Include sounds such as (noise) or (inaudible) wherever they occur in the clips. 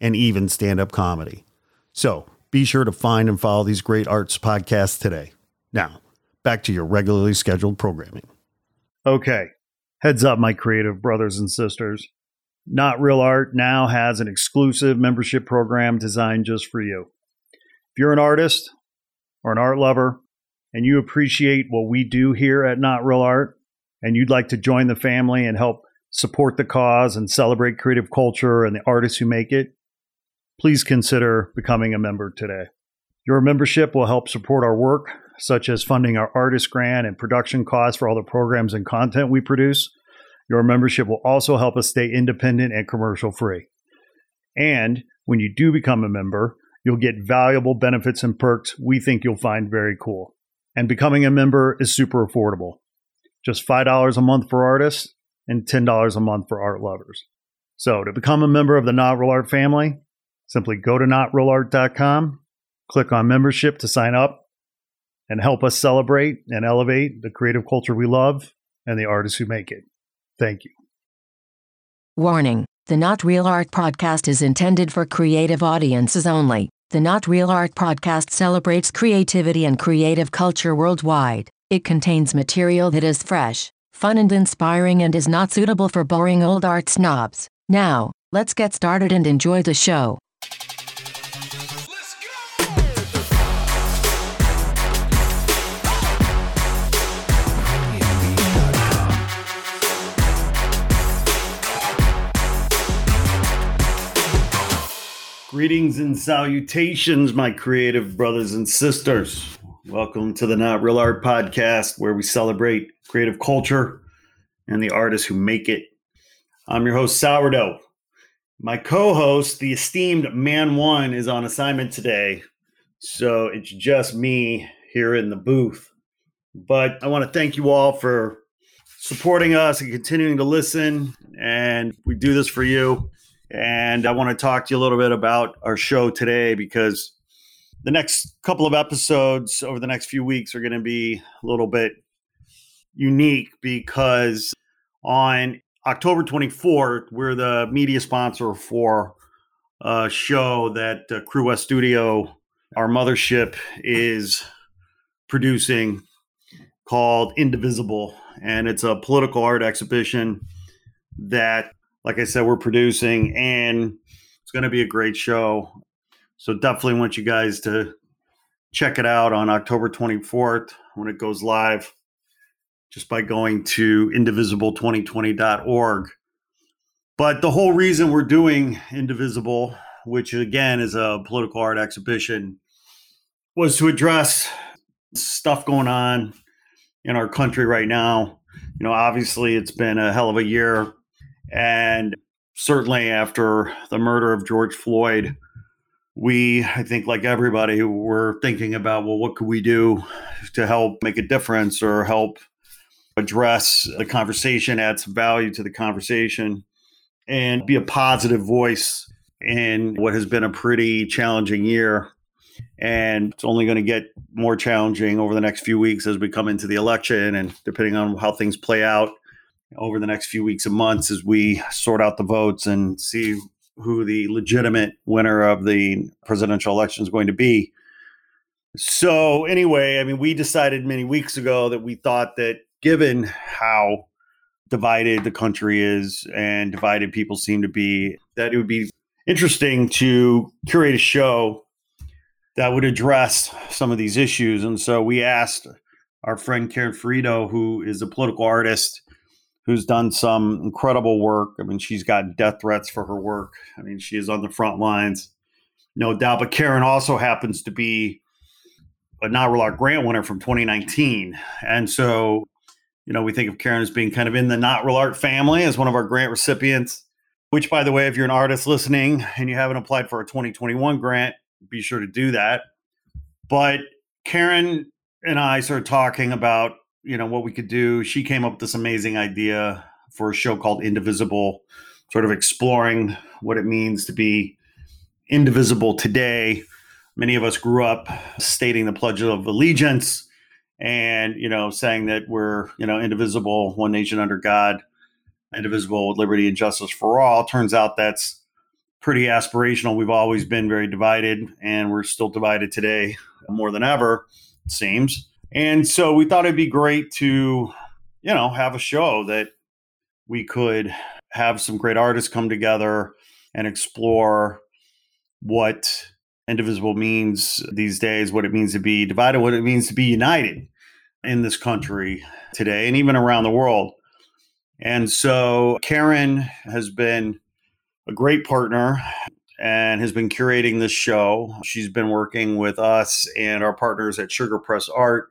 and even stand up comedy. So be sure to find and follow these great arts podcasts today. Now, back to your regularly scheduled programming. Okay, heads up, my creative brothers and sisters. Not Real Art now has an exclusive membership program designed just for you. If you're an artist or an art lover and you appreciate what we do here at Not Real Art and you'd like to join the family and help support the cause and celebrate creative culture and the artists who make it, please consider becoming a member today. Your membership will help support our work, such as funding our artist grant and production costs for all the programs and content we produce. Your membership will also help us stay independent and commercial free. And when you do become a member, you'll get valuable benefits and perks we think you'll find very cool. And becoming a member is super affordable. Just $5 a month for artists and $10 a month for art lovers. So to become a member of the Not Real Art family, Simply go to notrealart.com, click on membership to sign up, and help us celebrate and elevate the creative culture we love and the artists who make it. Thank you. Warning The Not Real Art podcast is intended for creative audiences only. The Not Real Art podcast celebrates creativity and creative culture worldwide. It contains material that is fresh, fun, and inspiring and is not suitable for boring old art snobs. Now, let's get started and enjoy the show. Greetings and salutations, my creative brothers and sisters. Welcome to the Not Real Art Podcast, where we celebrate creative culture and the artists who make it. I'm your host, Sourdough. My co host, the esteemed Man One, is on assignment today. So it's just me here in the booth. But I want to thank you all for supporting us and continuing to listen. And we do this for you. And I want to talk to you a little bit about our show today because the next couple of episodes over the next few weeks are going to be a little bit unique because on October 24th, we're the media sponsor for a show that uh, Crewest Studio, our mothership, is producing called Indivisible. And it's a political art exhibition that like I said, we're producing, and it's going to be a great show. So definitely want you guys to check it out on October 24th when it goes live, just by going to indivisible2020.org. But the whole reason we're doing Indivisible, which again is a political art exhibition, was to address stuff going on in our country right now. You know, obviously, it's been a hell of a year and certainly after the murder of George Floyd, we, I think, like everybody, were thinking about, well, what could we do to help make a difference or help address the conversation, add some value to the conversation, and be a positive voice in what has been a pretty challenging year. And it's only going to get more challenging over the next few weeks as we come into the election and depending on how things play out over the next few weeks and months as we sort out the votes and see who the legitimate winner of the presidential election is going to be. So, anyway, I mean, we decided many weeks ago that we thought that given how divided the country is and divided people seem to be, that it would be interesting to curate a show that would address some of these issues. And so we asked our friend Karen Fiorito, who is a political artist who's done some incredible work. I mean, she's got death threats for her work. I mean, she is on the front lines, no doubt. But Karen also happens to be a Art grant winner from 2019. And so, you know, we think of Karen as being kind of in the Not Real Art family as one of our grant recipients. which, by the way, if you're an artist listening and you haven't applied for a 2021 grant, be sure to do that. But Karen and I started talking about, you know, what we could do. She came up with this amazing idea for a show called Indivisible, sort of exploring what it means to be indivisible today. Many of us grew up stating the Pledge of Allegiance and, you know, saying that we're, you know, indivisible, one nation under God, indivisible with liberty and justice for all. Turns out that's pretty aspirational. We've always been very divided, and we're still divided today more than ever, it seems. And so we thought it'd be great to, you know, have a show that we could have some great artists come together and explore what indivisible means these days, what it means to be divided, what it means to be united in this country today and even around the world. And so Karen has been a great partner and has been curating this show. She's been working with us and our partners at Sugar Press Art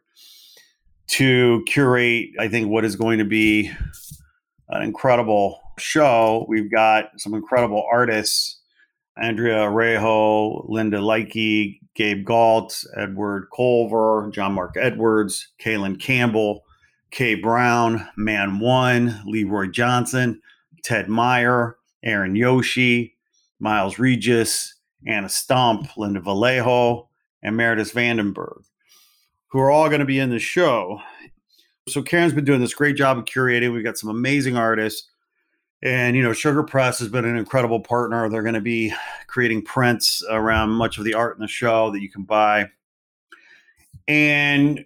to curate, I think, what is going to be an incredible show. We've got some incredible artists Andrea Arejo, Linda Leike, Gabe Galt, Edward Culver, John Mark Edwards, Kaylin Campbell, Kay Brown, Man One, Leroy Johnson, Ted Meyer, Aaron Yoshi, Miles Regis, Anna Stump, Linda Vallejo, and Meredith Vandenberg, who are all going to be in the show. So Karen's been doing this great job of curating. We've got some amazing artists. And, you know, Sugar Press has been an incredible partner. They're going to be creating prints around much of the art in the show that you can buy. And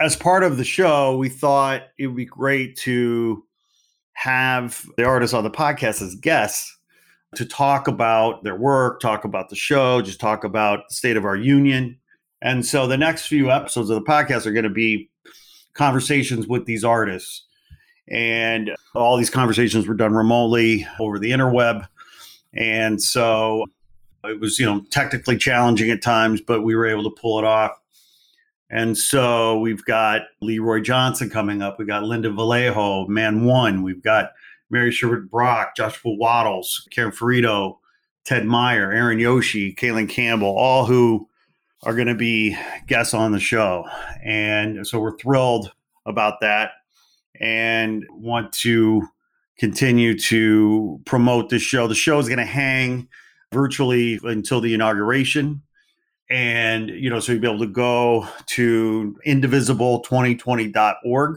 as part of the show, we thought it would be great to have the artists on the podcast as guests to talk about their work, talk about the show, just talk about the state of our union. And so the next few episodes of the podcast are going to be conversations with these artists. And all these conversations were done remotely over the interweb. And so it was, you know, technically challenging at times, but we were able to pull it off. And so we've got Leroy Johnson coming up. We've got Linda Vallejo, Man One. We've got Mary Sherwood Brock, Joshua Waddles, Karen Fiorito, Ted Meyer, Aaron Yoshi, Kaylin Campbell, all who are going to be guests on the show. And so we're thrilled about that and want to continue to promote this show. The show is going to hang virtually until the inauguration and, you know, so you'll be able to go to indivisible2020.org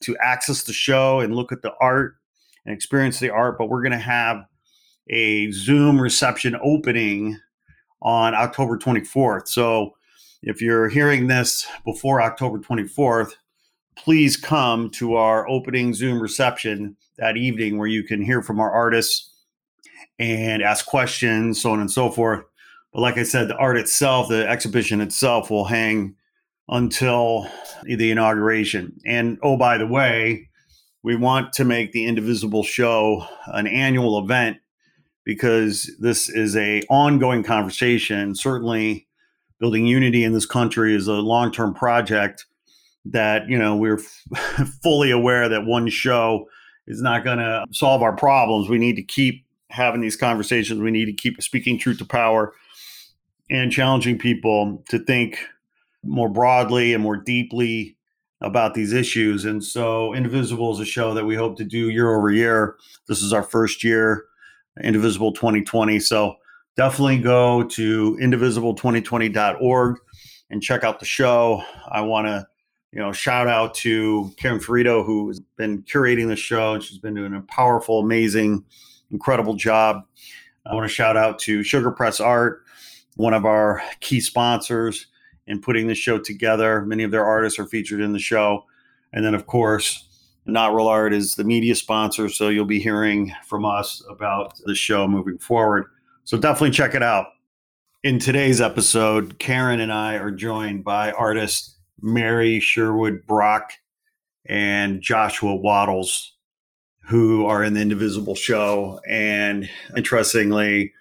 to access the show and look at the art and experience the art. But we're going to have a Zoom reception opening on October 24th. So if you're hearing this before October 24th, please come to our opening Zoom reception that evening where you can hear from our artists and ask questions, so on and so forth. But like I said, the art itself, the exhibition itself will hang until the inauguration. And oh, by the way, we want to make the Indivisible show an annual event because this is a ongoing conversation. Certainly, building unity in this country is a long-term project that you know we're f- (laughs) fully aware that one show is not going to solve our problems. We need to keep having these conversations. We need to keep speaking truth to power and challenging people to think more broadly and more deeply about these issues. And so, Indivisible is a show that we hope to do year over year. This is our first year, Indivisible 2020. So, definitely go to indivisible2020.org and check out the show. I want to, you know, shout out to Karen Fiorito, who has been curating the show, she's been doing a powerful, amazing, incredible job. I want to shout out to Sugar Press Art, one of our key sponsors in putting the show together. Many of their artists are featured in the show. And then, of course, Not Real Art is the media sponsor. So you'll be hearing from us about the show moving forward. So definitely check it out. In today's episode, Karen and I are joined by artist Mary Sherwood Brock and Joshua Waddles, who are in the Indivisible show. And interestingly,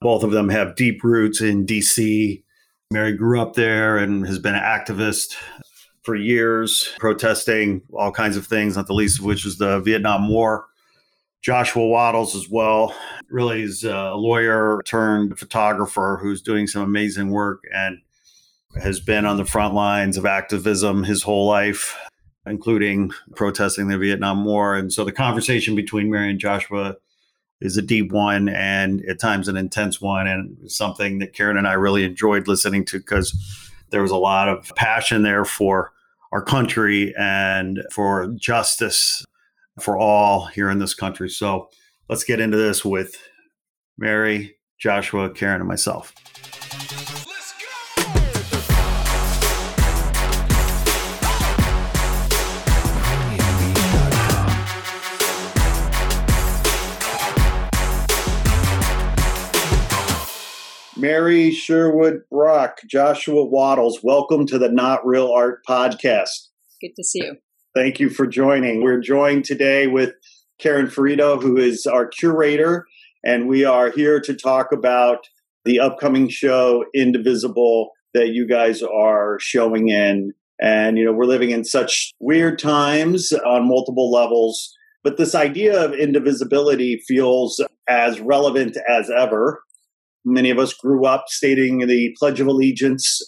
both of them have deep roots in DC. Mary grew up there and has been an activist for years, protesting all kinds of things, not the least of which is the Vietnam War. Joshua Waddles, as well. Really is a lawyer turned photographer who's doing some amazing work and has been on the front lines of activism his whole life, including protesting the Vietnam War. And so the conversation between Mary and Joshua is a deep one and at times an intense one, and something that Karen and I really enjoyed listening to because there was a lot of passion there for our country and for justice for all here in this country. So let's get into this with Mary, Joshua, Karen, and myself. Mary Sherwood Brock, Joshua Waddles, welcome to the Not Real Art podcast. Good to see you. Thank you for joining. We're joined today with Karen Fiorito, who is our curator, and we are here to talk about the upcoming show, Indivisible, that you guys are showing in. And, you know, we're living in such weird times on multiple levels, but this idea of indivisibility feels as relevant as ever. Many of us grew up stating the Pledge of Allegiance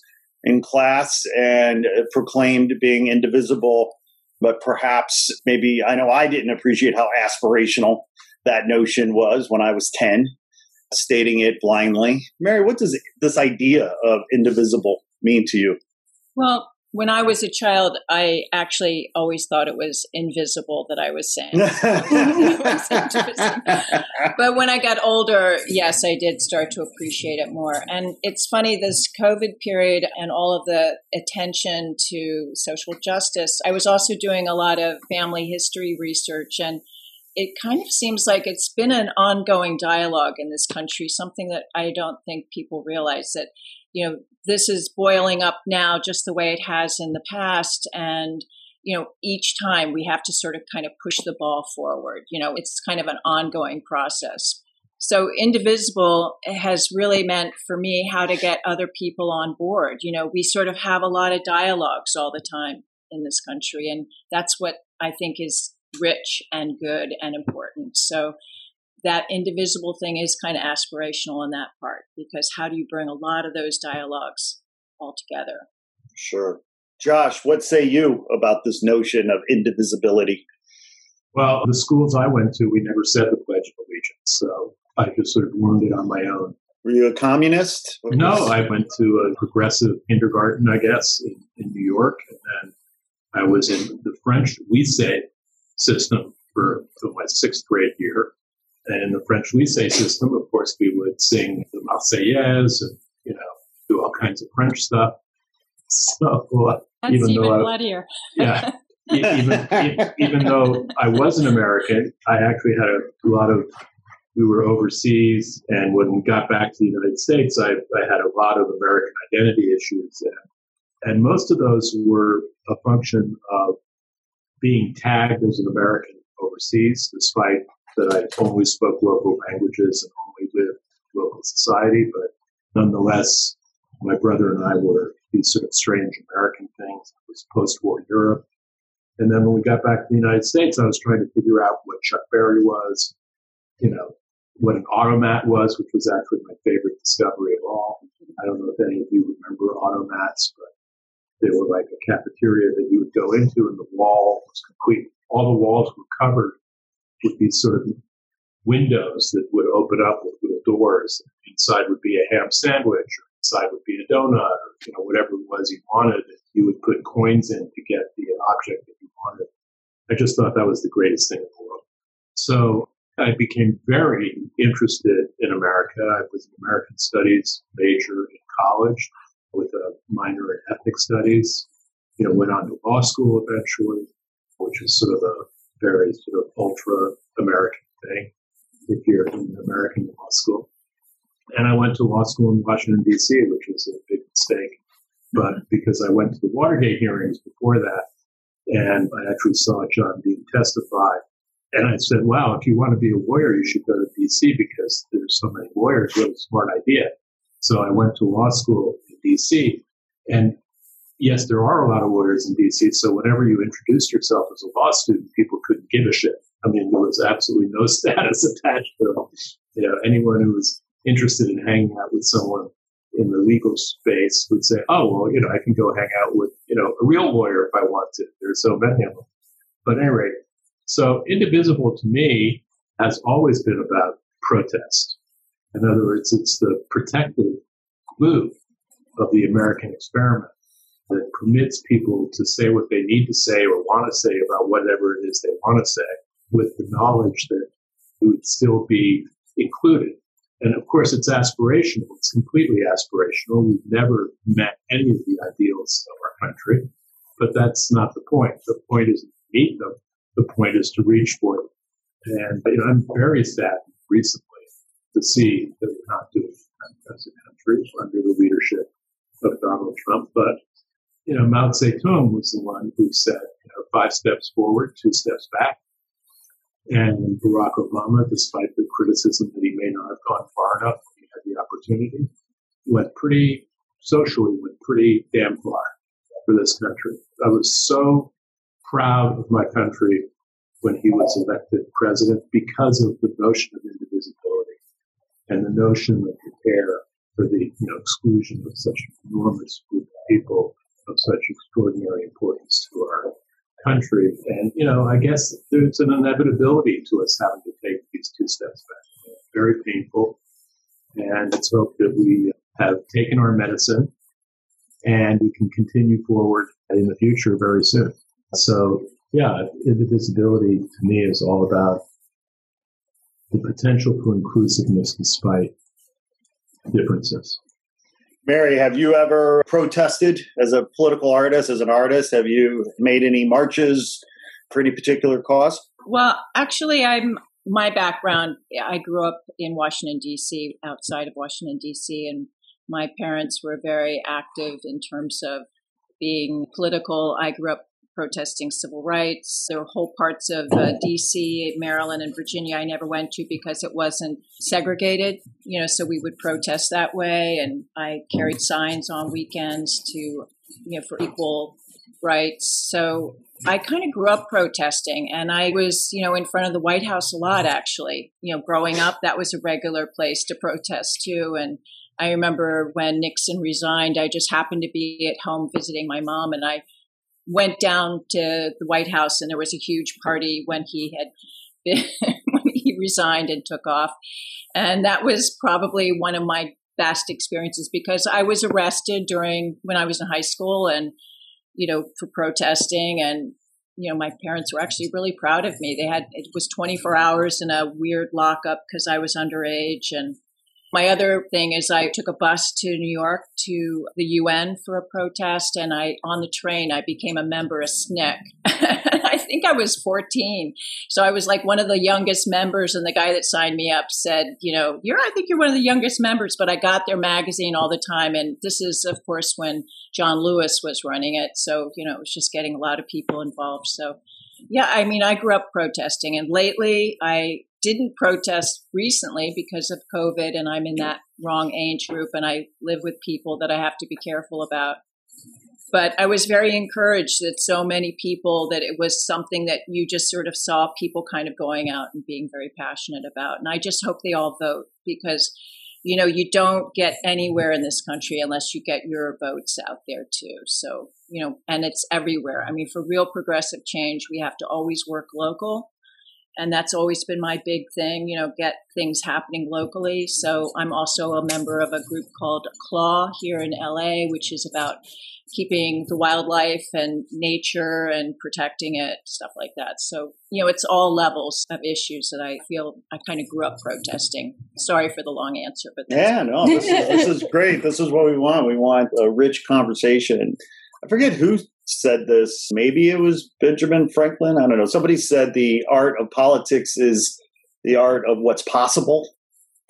in class and proclaimed being indivisible but perhaps maybe I know I didn't appreciate how aspirational that notion was when I was 10, stating it blindly. Mary, what does this idea of indivisible mean to you? Well, when I was a child, I actually always thought it was invisible that I was saying. (laughs) but when I got older, yes, I did start to appreciate it more. And it's funny, this COVID period and all of the attention to social justice, I was also doing a lot of family history research and it kind of seems like it's been an ongoing dialogue in this country, something that I don't think people realize that you know, this is boiling up now just the way it has in the past. And, you know, each time we have to sort of kind of push the ball forward. You know, it's kind of an ongoing process. So indivisible has really meant for me how to get other people on board. You know, we sort of have a lot of dialogues all the time in this country, and that's what I think is rich and good and important. So that indivisible thing is kind of aspirational in that part because how do you bring a lot of those dialogues all together? Sure. Josh, what say you about this notion of indivisibility? Well, the schools I went to, we never said the Pledge of Allegiance, so I just sort of learned it on my own. Were you a communist? No, I went to a progressive kindergarten, I guess, in, in New York, and then I was in the French lycée system for, for my sixth grade year. And in the French lycée system, of course, we would sing the Marseillaise and, you know, do all kinds of French stuff. So, uh, That's even, even though bloodier. I, yeah. (laughs) even, even though I was an American, I actually had a lot of, we were overseas. And when we got back to the United States, I, I had a lot of American identity issues. And, and most of those were a function of being tagged as an American overseas, despite that I only spoke local languages and only lived local society, but nonetheless, my brother and I were these sort of strange American things. It was post-war Europe. And then when we got back to the United States, I was trying to figure out what Chuck Berry was, you know, what an automat was, which was actually my favorite discovery of all. I don't know if any of you remember automats, but they were like a cafeteria that you would go into and the wall was complete. All the walls were covered with these sort of windows that would open up with little doors. Inside would be a ham sandwich, or inside would be a donut, or you know whatever it was you wanted. You would put coins in to get the object that you wanted. I just thought that was the greatest thing in the world. So I became very interested in America. I was an American Studies major in college with a minor in ethnic studies. You know, went on to law school eventually, which is sort of a very sort of ultra American thing if you're in American law school. And I went to law school in Washington, D.C., which was a big mistake. But because I went to the Watergate hearings before that, and I actually saw John Dean testify, and I said, wow, if you want to be a lawyer, you should go to D.C. because there's so many lawyers. What a smart idea. So I went to law school in D.C. And yes, there are a lot of lawyers in DC. So whenever you introduced yourself as a law student, people couldn't give a shit. I mean, there was absolutely no (laughs) status attached to You know, anyone who was interested in hanging out with someone in the legal space would say, "Oh, well, you know, I can go hang out with you know a real lawyer if I want to." There's so many of them. But anyway, so indivisible to me has always been about protest. In other words, it's the protective glue of the American experiment that permits people to say what they need to say or want to say about whatever it is they want to say with the knowledge that it would still be included. And of course, it's aspirational. It's completely aspirational. We've never met any of the ideals of our country, but that's not the point. The point is to meet them. The point is to reach for them. And you know, I'm very sad recently to see that we're not doing that as a country under the leadership of Donald Trump. But you know, Mao Zedong was the one who said, you know, five steps forward, two steps back. And Barack Obama, despite the criticism that he may not have gone far enough when he had the opportunity, went pretty socially, went pretty damn far for this country. I was so proud of my country when he was elected president because of the notion of indivisibility and the notion of prepare for the you know exclusion of such an enormous group of people of such extraordinary importance to our country. And, you know, I guess there's an inevitability to us having to take these two steps back. Very painful. And let's hope that we have taken our medicine and we can continue forward in the future very soon. So, yeah, indivisibility to me is all about the potential for inclusiveness despite differences. Mary, have you ever protested as a political artist, as an artist? Have you made any marches for any particular cause? Well, actually, I'm my background. I grew up in Washington D.C., outside of Washington D.C., and my parents were very active in terms of being political. I grew up protesting civil rights. There were whole parts of uh, D.C., Maryland, and Virginia I never went to because it wasn't segregated. You know, so we would protest that way, and I carried signs on weekends to, you know, for equal rights. So I kind of grew up protesting, and I was, you know, in front of the White House a lot. Actually, you know, growing up, that was a regular place to protest too, and. I remember when Nixon resigned, I just happened to be at home visiting my mom, and I went down to the White House and there was a huge party when he had been, (laughs) when he resigned and took off. And that was probably one of my best experiences because I was arrested during when I was in high school and you know for protesting and you know my parents were actually really proud of me. They had it was 24 hours in a weird lockup because I was underage and my other thing is I took a bus to New York to the UN for a protest, and I on the train I became a member of SNCC. (laughs) I think I was 14, so I was like one of the youngest members. And the guy that signed me up said, "You know, you're I think you're one of the youngest members." But I got their magazine all the time, and this is of course when John Lewis was running it, so you know it was just getting a lot of people involved. So yeah, I mean, I grew up protesting, and lately I didn't protest recently because of COVID, and I'm in that wrong age group, and I live with people that I have to be careful about. But I was very encouraged that so many people that it was something that you just sort of saw people kind of going out and being very passionate about. And I just hope they all vote because, you know, you don't get anywhere in this country unless you get your votes out there too. So, you know, and it's everywhere. I mean, for real progressive change, we have to always work local and that's always been my big thing you know get things happening locally. So i'm also a member of a group called claw here in la which is about keeping the wildlife and nature and protecting it stuff like that. So you know it's all levels of issues that i feel i kind of grew up protesting. Sorry for the long answer but yeah no this is, this is great. This is what we want. We want a rich conversation. I forget who said this. Maybe it was Benjamin Franklin. I don't know. Somebody said the art of politics is the art of what's possible.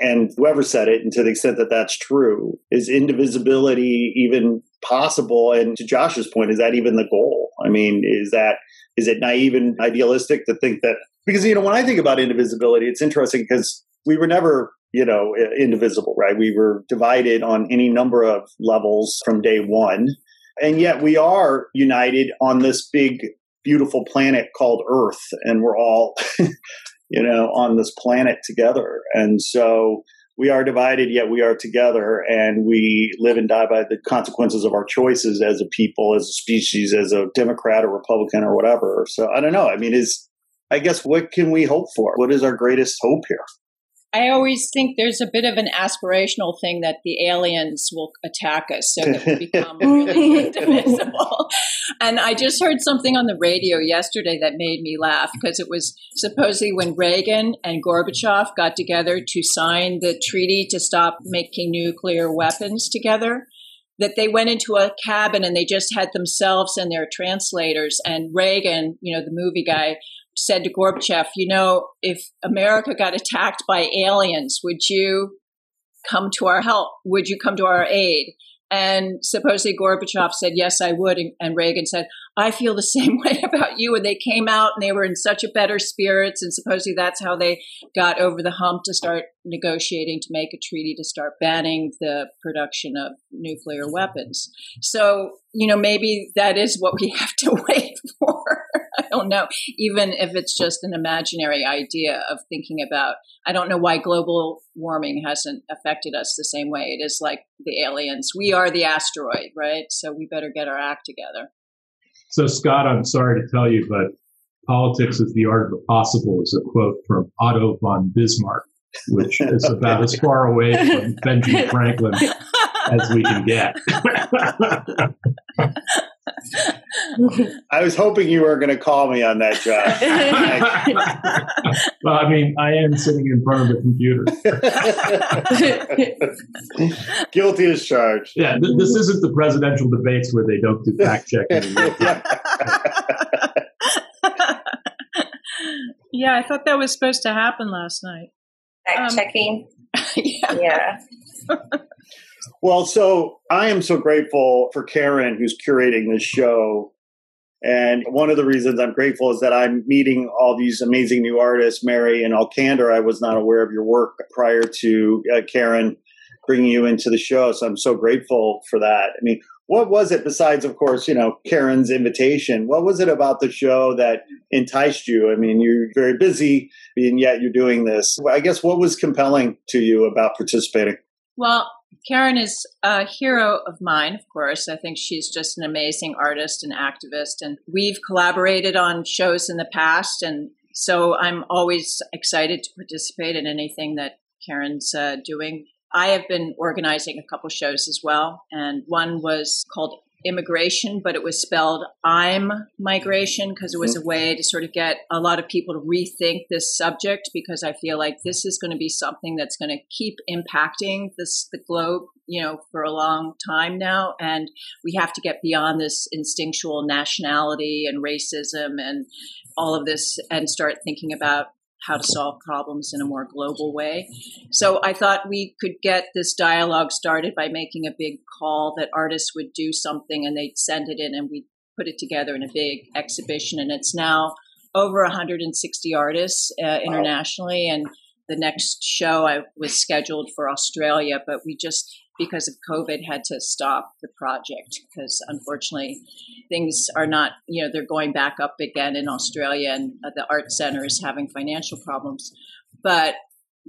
And whoever said it, and to the extent that that's true, is indivisibility even possible? And to Josh's point, is that even the goal? I mean, is that is it naive and idealistic to think that? Because you know, when I think about indivisibility, it's interesting because we were never you know indivisible, right? We were divided on any number of levels from day one. And yet we are united on this big, beautiful planet called Earth, and we're all, (laughs) you know, on this planet together. And so we are divided, yet we are together, and we live and die by the consequences of our choices as a people, as a species, as a Democrat or Republican or whatever. So I don't know. I mean, is I guess what can we hope for? What is our greatest hope here? I always think there's a bit of an aspirational thing that the aliens will attack us so that we become (laughs) really indivisible. And I just heard something on the radio yesterday that made me laugh because it was supposedly when Reagan and Gorbachev got together to sign the treaty to stop making nuclear weapons together. That they went into a cabin and they just had themselves and their translators. And Reagan, you know, the movie guy, said to Gorbachev, you know, if America got attacked by aliens, would you come to our help? Would you come to our aid? And supposedly Gorbachev said, Yes, I would. And Reagan said, I feel the (laughs) same way about you. And they came out and they were in such a better spirits. And supposedly that's how they got over the hump to start negotiating to make a treaty to start banning the production of nuclear weapons. So, you know, maybe that is what we (laughs) have to wait for. I (laughs) don't know, even if it's just an imaginary idea of thinking about. I don't know why global warming hasn't affected us the same way. It is like the aliens. We are the asteroid, right? So we better get our act together. So, Scott, I'm sorry to tell you, but politics is the art of the possible is a quote from Otto von Bismarck, which is about as far away from Benjamin Franklin as we can get. (laughs) (laughs) I was hoping you were going to call me on that, job. (laughs) well, I mean, I am sitting in front of the computer. (laughs) Guilty as charged. Yeah, th- this isn't the presidential debates where they don't do fact checking. yeah, I thought that was supposed to happen last night. Fact um, checking. yeah. yeah. Well, so I am so grateful for Karen, who's curating this show. And one of the reasons I'm grateful is that I'm meeting all these amazing new artists. Mary and all candor, I was not aware of your work prior to uh, Karen bringing you into the show. So I'm so grateful for that. I mean, what was it besides, of course, you know, Karen's invitation? What was it about the show that enticed you? I mean, you're very busy, and yet you're doing this. I guess what was compelling to you about participating? Well, Karen is a hero of mine, of course. I think she's just an amazing artist and activist. And we've collaborated on shows in the past. And so I'm always excited to participate in anything that Karen's uh, doing. I have been organizing a couple shows as well. And one was called immigration, but it was spelled I'm migration because it was a mm-hmm. way to sort of get a lot of people to rethink this subject because I feel like this is going to be something that's going to keep impacting this the globe, you know, for a long time now. And we have to get beyond this instinctual nationality and racism and all of this and start thinking about how to solve problems in a more global way. So I thought we could get this dialogue started by making a big call that artists would do something and they'd send it in and we'd put it together in a big exhibition. And it's now over 160 artists uh, internationally. And the next show I was scheduled for Australia, but we just because of COVID had to stop the project because unfortunately things are not, you know, they're going back up again in Australia and uh, the art center is having financial problems. But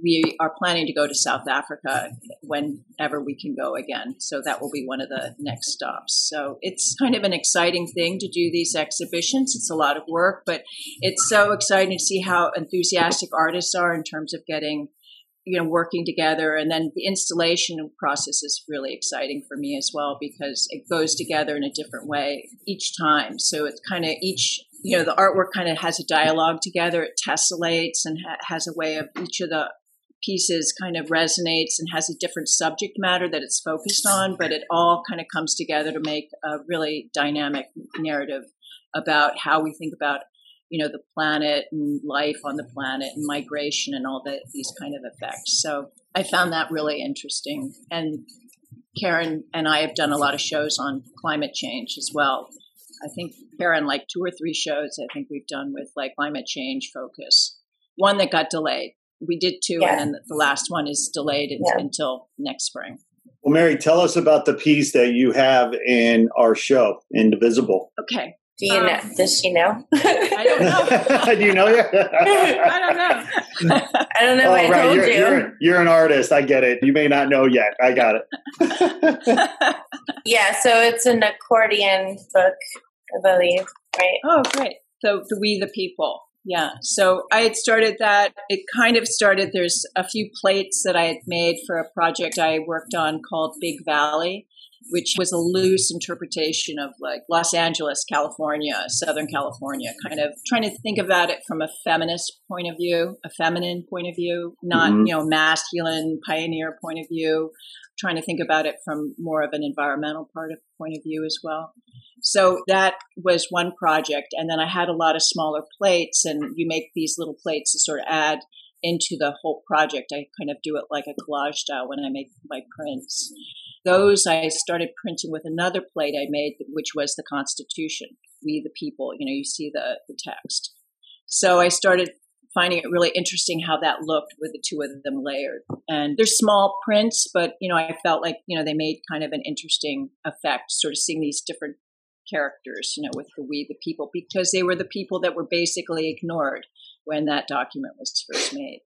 we are planning to go to South Africa whenever we can go again. So that will be one of the next stops. So it's kind of an exciting thing to do these exhibitions. It's a lot of work, but it's so exciting to see how enthusiastic artists are in terms of getting you know working together and then the installation process is really exciting for me as well because it goes together in a different way each time. So it's kind of each you know the artwork kind of has a dialogue together it tessellates and ha- has a way of each of the pieces kind of resonates and has a different subject matter that it's focused on but it all kind of comes together to make a really dynamic narrative about how we think about you know the planet and life on the planet and migration and all the, these kind of effects. So i found that really interesting. And karen and i have done a lot of shows on climate change as well. I think karen like two or three shows i think we've done with like climate change focus. One that got delayed. We did two yeah. and then the last one is delayed yeah. until next spring. Well mary tell us about the piece that you have in our show indivisible. Okay Do you um, know? Does she know? (laughs) I don't know. (laughs) Do you know yet? I don't know. (laughs) I don't know. Oh, I right. told you're, you. You're, you're, an artist. I get it. You may not know yet. I got it. yeah. So it's an accordion book, I believe. Right. Oh, great. So the We the People. Yeah. So I had started that. It kind of started. There's a few plates that I had made for a project I worked on called Big Valley which was a loose interpretation of like Los Angeles, California, Southern California, kind of trying to think about it from a feminist point of view, a feminine point of view, not, mm-hmm. you know, masculine pioneer point of view, trying to think about it from more of an environmental part of point of view as well. So that was one project. And then I had a lot of smaller plates and you make these little plates to sort of add into the whole project. I kind of do it like a collage style when I make my prints. Those I started printing with another plate I made, which was the Constitution. We the people, you know, you see the, the text. So I started finding it really interesting how that looked with the two of them layered. And they're small prints, but you know, I felt like, you know, they made kind of an interesting effect, sort of seeing these different characters, you know, with the we the people, because they were the people that were basically ignored when that document was first made.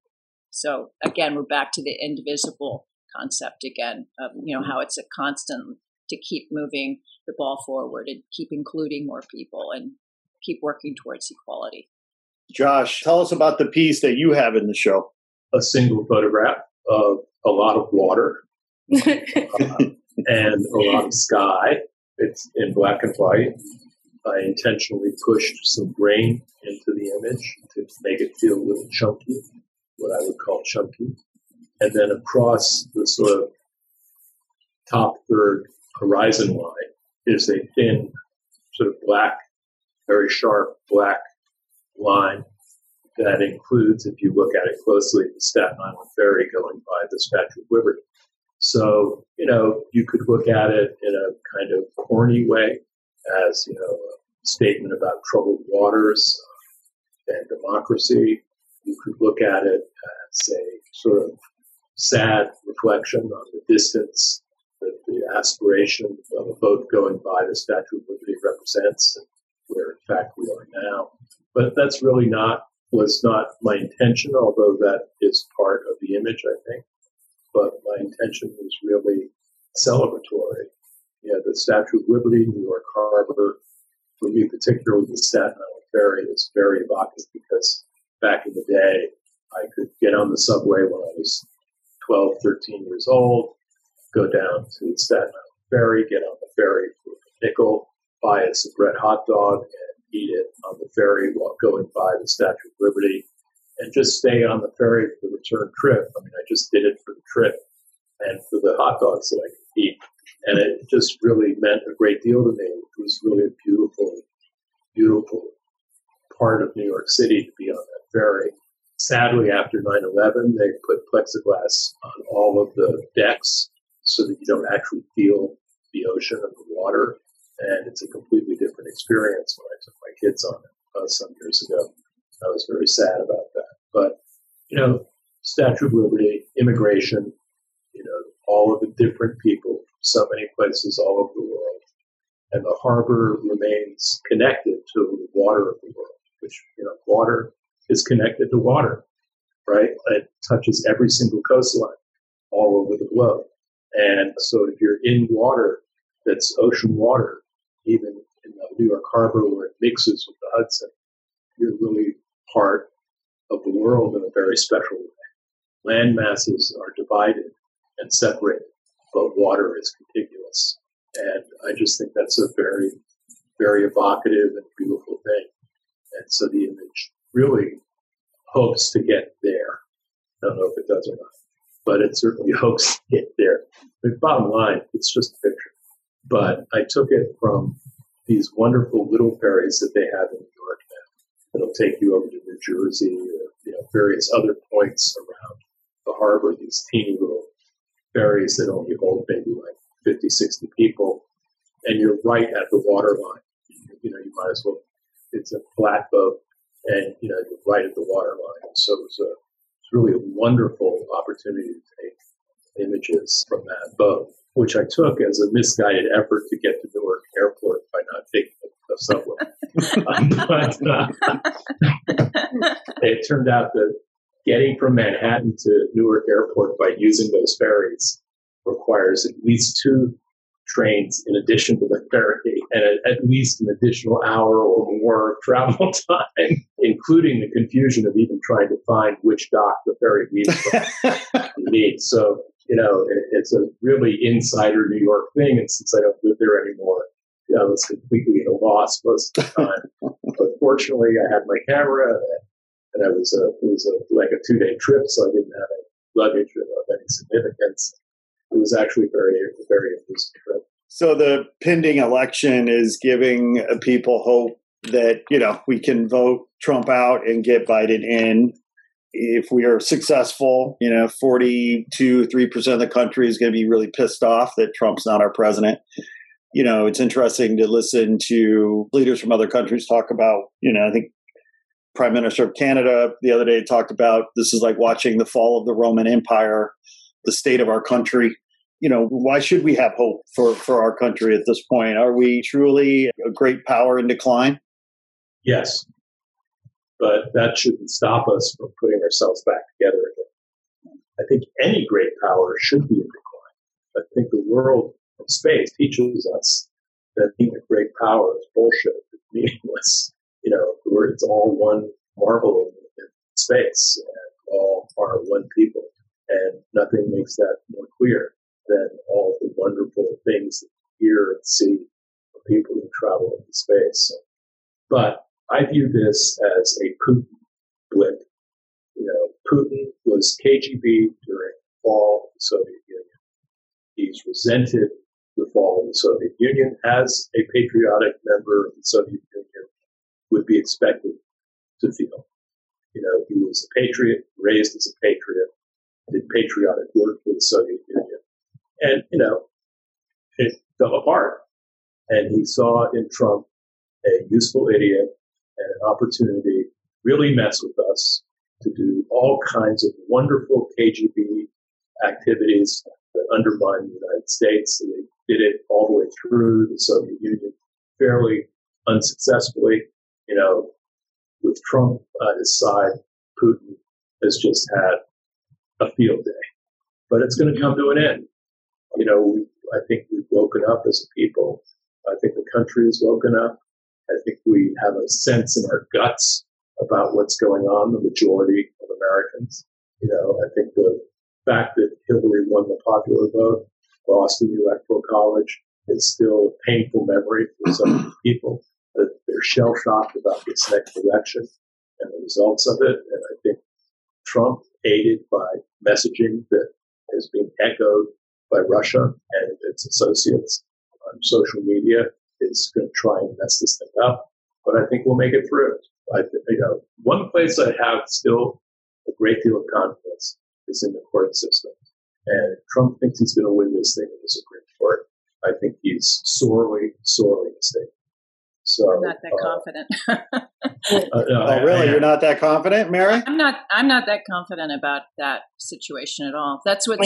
So again, we're back to the indivisible concept again of you know how it's a constant to keep moving the ball forward and keep including more people and keep working towards equality. Josh, tell us about the piece that you have in the show. A single photograph of a lot of water uh, (laughs) and a lot of sky. It's in black and white. I intentionally pushed some grain into the image to make it feel a little chunky, what I would call chunky and then across the sort of top third horizon line is a thin, sort of black, very sharp black line that includes, if you look at it closely, the Staten Island Ferry going by the Statue of Liberty. So, you know, you could look at it in a kind of corny way as, you know, a statement about troubled waters uh, and democracy. You could look at it as a sort of sad reflection on the distance that the aspiration of a boat going by the Statue of Liberty represents, and where in fact we are now. But that's really not was not my intention, although that is part of the image, I think. But my intention was really celebratory. Yeah, the Statue of Liberty, New York Harbor, for me particularly the Staten Island Ferry is very evocative because back in the day, I could get on the subway when I was 12, 13 years old, go down to Staten Island Ferry, get on the ferry for a nickel, buy a bread hot dog, and eat it on the ferry while going by the Statue of Liberty, and just stay on the ferry for the return trip. I mean, I just did it for the trip and for the hot dogs that I could eat. And it just really meant a great deal to me. It was really a beautiful, beautiful part of New York City to be on that ferry. Sadly, after 9-11, they put plexiglass on all of the decks so that you don't actually feel the ocean and the water. And it's a completely different experience when I took my kids on it uh, some years ago. I was very sad about that. But, you know, Statue of Liberty, immigration, you know, all of the different people from so many places all over the world. And the harbor remains connected to the water of the world, which, you know, water is connected to water, right? It touches every single coastline all over the globe. And so if you're in water that's ocean water, even in New York Harbor where it mixes with the Hudson, you're really part of the world in a very special way. Land masses are divided and separated, but water is contiguous. And I just think that's a very, very evocative and beautiful thing. And so the image really hopes to get there. I don't know if it does or not, but it certainly (laughs) hopes to get there. The bottom line, it's just a picture. But I took it from these wonderful little ferries that they have in New York now that'll take you over to New Jersey or you know, various other points around the harbor, these teeny little ferries that only hold maybe like 50, 60 people. And you're right at the water line. You know, you might as well, it's a flat boat and you know right at the water line. So it was a it's really a wonderful opportunity to take images from that boat, which I took as a misguided effort to get to Newark Airport by not taking the subway. (laughs) but uh, (laughs) it turned out that getting from Manhattan to Newark Airport by using those ferries requires at least two trains in addition to the ferry and at, at least an additional hour or more travel (laughs) time, including the confusion of even trying to find which dock the ferry leaves from. So, you know, it, it's a really insider New York thing. And since I don't live there anymore, you know, I was completely at a loss most of the time. but fortunately, I had my camera and I was a, it was a, like a two day trip, so I didn't have any luggage of any significance it was actually very, very amusing trip. So the pending election is giving people hope that you know we can vote Trump out and get Biden in. If we are successful, you know, forty-two, three percent of the country is going to be really pissed off that Trump's not our president. You know, it's interesting to listen to leaders from other countries talk about. You know, I think Prime Minister of Canada the other day talked about this is like watching the fall of the Roman Empire, the state of our country you know, why should we have hope for, for our country at this point? Are we truly a great power in decline? Yes. But that shouldn't stop us from putting ourselves back together again. I think any great power should be in decline. I think the world of space teaches us that being a great power is bullshit. It's meaningless. You know, it's all one marvel in, in space and all are one people. And nothing makes that more clear than all the wonderful things that you hear and see from people who travel into space. But I view this as a Putin blip. You know, Putin was KGB during the fall of the Soviet Union. He's resented the fall of the Soviet Union as a patriotic member of the Soviet Union would be expected to feel. You know, he was a patriot, raised as a patriot, did patriotic work for the Soviet Union. And, you know, it fell apart. And he saw in Trump a useful idiot and an opportunity really mess with us to do all kinds of wonderful KGB activities that undermine the United States. And they did it all the way through the Soviet Union fairly unsuccessfully. You know, with Trump on his side, Putin has just had a field day. But it's going to come to an end you know, we, I think we've woken up as a people. I think the country has woken up. I think we have a sense in our guts about what's going on, the majority of Americans. You know, I think the fact that Hillary won the popular vote, lost the electoral college, is still a painful memory for some people. That they're shell shocked about this next election and the results of it. And I think Trump, aided by messaging that has been echoed by Russia and its associates on social media is going to try and mess this thing up. But I think we'll make it through. I, you know, one place I have still a great deal of confidence is in the court system. And Trump thinks he's going to win this thing in the Supreme Court. I think he's sorely, sorely mistaken. So I'm not that uh, confident. (laughs) uh, no, oh, really? You're not that confident, Mary? I'm not. I'm not that confident about that situation at all. That's what.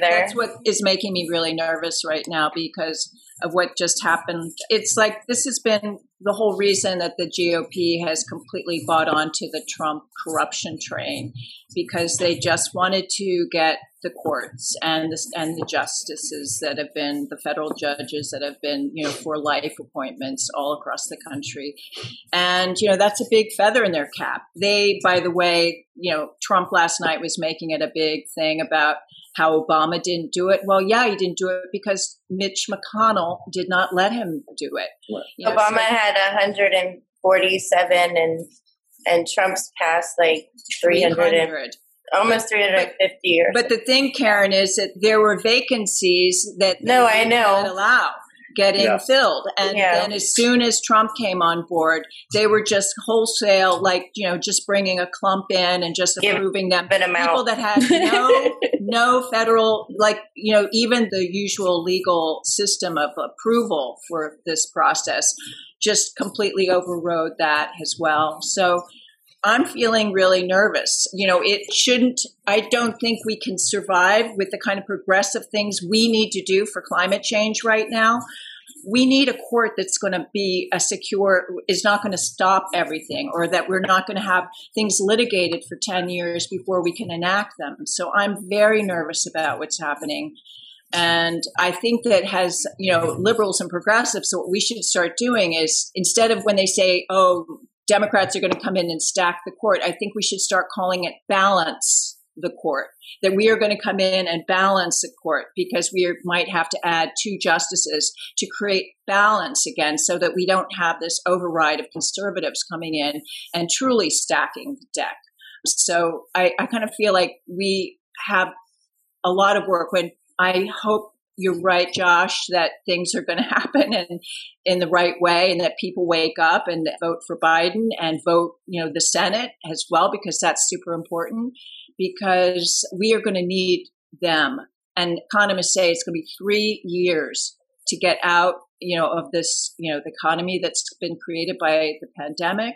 That's what is making me really nervous right now because of what just happened. It's like this has been the whole reason that the GOP has completely bought onto the Trump corruption train because they just wanted to get the courts and the, and the justices that have been the federal judges that have been you know for life appointments all across the country and you know that's a big feather in their cap they by the way you know Trump last night was making it a big thing about how Obama didn't do it. Well, yeah, he didn't do it because Mitch McConnell did not let him do it. You know, Obama so, had 147 and and Trump's passed like 300, 300. Almost 350 but, but the thing Karen is that there were vacancies that no I know allow getting yeah. filled. And yeah. then as soon as Trump came on board, they were just wholesale, like, you know, just bringing a clump in and just approving them. People that had no, (laughs) no federal, like, you know, even the usual legal system of approval for this process just completely overrode that as well. So, I'm feeling really nervous. You know, it shouldn't, I don't think we can survive with the kind of progressive things we need to do for climate change right now we need a court that's going to be a secure, is not going to stop everything, or that we're not going to have things litigated for 10 years before we can enact them. So I'm very nervous about what's happening. And I think that has, you know, liberals and progressives, so what we should start doing is instead of when they say, oh, Democrats are going to come in and stack the court, I think we should start calling it balance the court, that we are going to come in and balance the court because we are, might have to add two justices to create balance again so that we don't have this override of conservatives coming in and truly stacking the deck. So I, I kind of feel like we have a lot of work when I hope you're right, Josh, that things are going (laughs) to happen and in the right way and that people wake up and vote for Biden and vote, you know, the Senate as well, because that's super important because we are going to need them. And economists say it's going to be three years to get out, you know, of this, you know, the economy that's been created by the pandemic.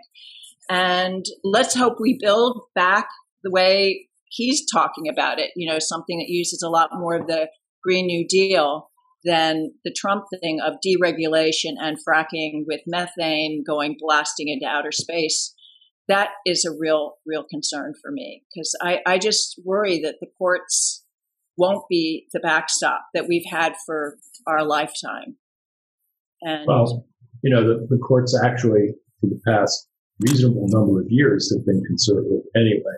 And let's hope we build back the way he's talking about it, you know, something that uses a lot more of the Green New Deal than the Trump thing of deregulation and fracking with methane going blasting into outer space that is a real, real concern for me because I, I just worry that the courts won't be the backstop that we've had for our lifetime. And well, you know, the, the courts actually, for the past reasonable number of years, have been conservative anyway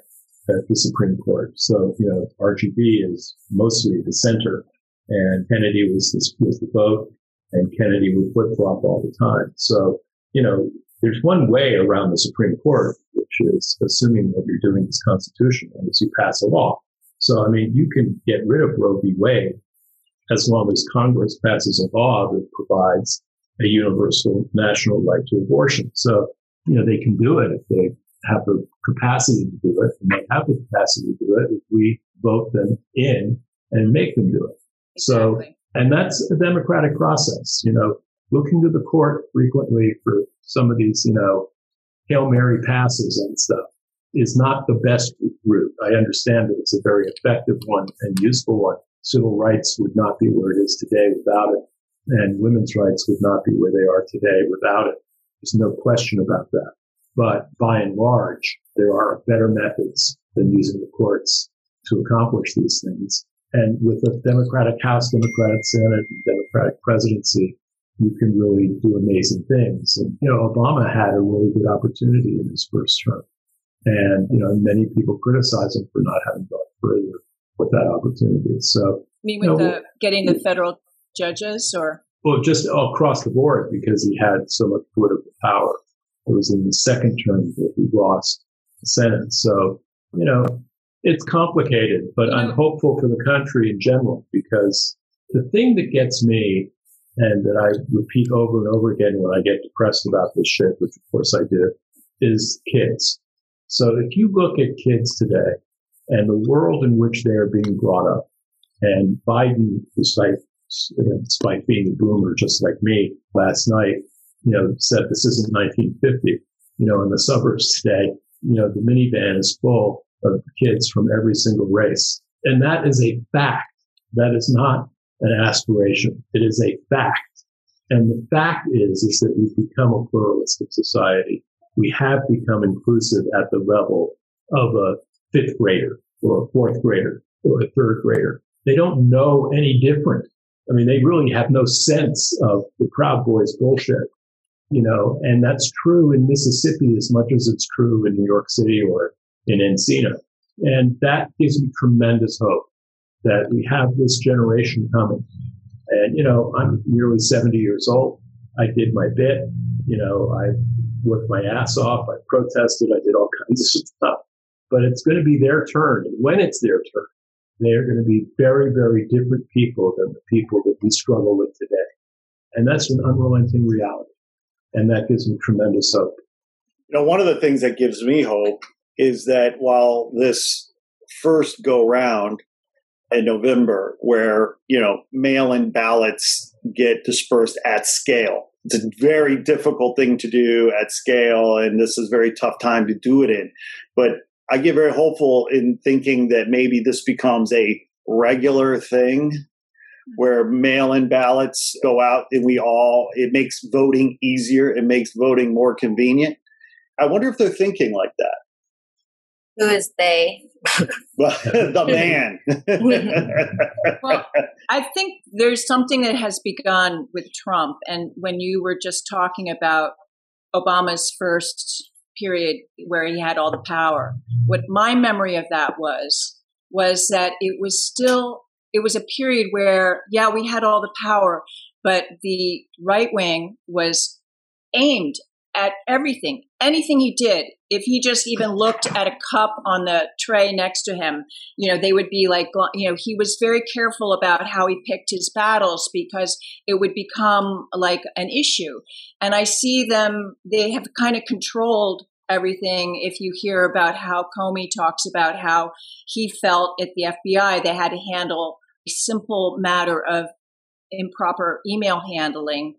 at the Supreme Court. So, you know, RGB is mostly the center, and Kennedy was the, was the vote, and Kennedy would flip flop all the time. So, you know, there's one way around the Supreme Court, which is assuming what you're doing is constitutional, is you pass a law. So, I mean, you can get rid of Roe v. Wade as long as Congress passes a law that provides a universal national right to abortion. So, you know, they can do it if they have the capacity to do it, and they have the capacity to do it if we vote them in and make them do it. So, and that's a democratic process. You know, looking to the court frequently for some of these, you know, Hail Mary passes and stuff is not the best route. I understand that it's a very effective one and useful one. Civil rights would not be where it is today without it. And women's rights would not be where they are today without it. There's no question about that. But by and large, there are better methods than using the courts to accomplish these things. And with a Democratic House, Democratic Senate, Democratic presidency, you can really do amazing things. And, you know, Obama had a really good opportunity in his first term. And, you know, many people criticize him for not having gone further with that opportunity. So, you mean with you know, the, getting the federal judges or? Well, just across the board because he had so much political power. It was in the second term that he lost the Senate. So, you know, it's complicated, but I'm hopeful for the country in general because the thing that gets me and that I repeat over and over again when I get depressed about this shit, which of course I do, is kids. So if you look at kids today and the world in which they are being brought up, and Biden, despite, despite being a boomer just like me last night, you know, said this isn't 1950. You know, in the suburbs today, you know, the minivan is full of kids from every single race. And that is a fact. That is not an aspiration. It is a fact. And the fact is, is that we've become a pluralistic society. We have become inclusive at the level of a fifth grader or a fourth grader or a third grader. They don't know any different. I mean, they really have no sense of the Proud Boys bullshit, you know, and that's true in Mississippi as much as it's true in New York City or in Encino. And that gives me tremendous hope that we have this generation coming. And, you know, I'm nearly 70 years old. I did my bit. You know, I worked my ass off. I protested. I did all (laughs) kinds of stuff. But it's going to be their turn. And when it's their turn, they're going to be very, very different people than the people that we struggle with today. And that's an unrelenting reality. And that gives me tremendous hope. You know, one of the things that gives me hope is that while this first go round in November where, you know, mail in ballots get dispersed at scale. It's a very difficult thing to do at scale, and this is a very tough time to do it in. But I get very hopeful in thinking that maybe this becomes a regular thing where mail-in ballots go out and we all it makes voting easier it makes voting more convenient i wonder if they're thinking like that who is they? (laughs) (laughs) The man. (laughs) Well i think there's something that has begun with trump and when you were just talking about obama's first period where he had all the power what my memory of that was was that it was still it was a period where, yeah, we had all the power, but the right wing was aimed at everything, anything he did. If he just even looked at a cup on the tray next to him, you know, they would be like, you know, he was very careful about how he picked his battles because it would become like an issue. And I see them, they have kind of controlled everything. If you hear about how Comey talks about how he felt at the FBI, they had to handle a simple matter of improper email handling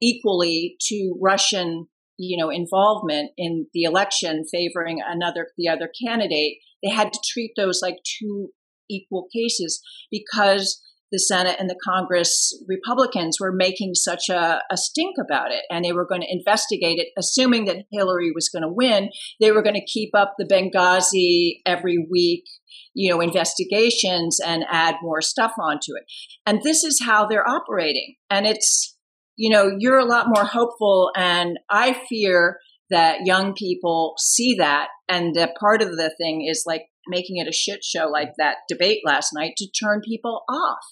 equally to Russian, you know, involvement in the election favoring another the other candidate. They had to treat those like two equal cases because the Senate and the Congress Republicans were making such a, a, stink about it and they were going to investigate it, assuming that Hillary was going to win. They were going to keep up the Benghazi every week, you know, investigations and add more stuff onto it. And this is how they're operating. And it's, you know, you're a lot more hopeful. And I fear that young people see that. And that part of the thing is like making it a shit show like that debate last night to turn people off.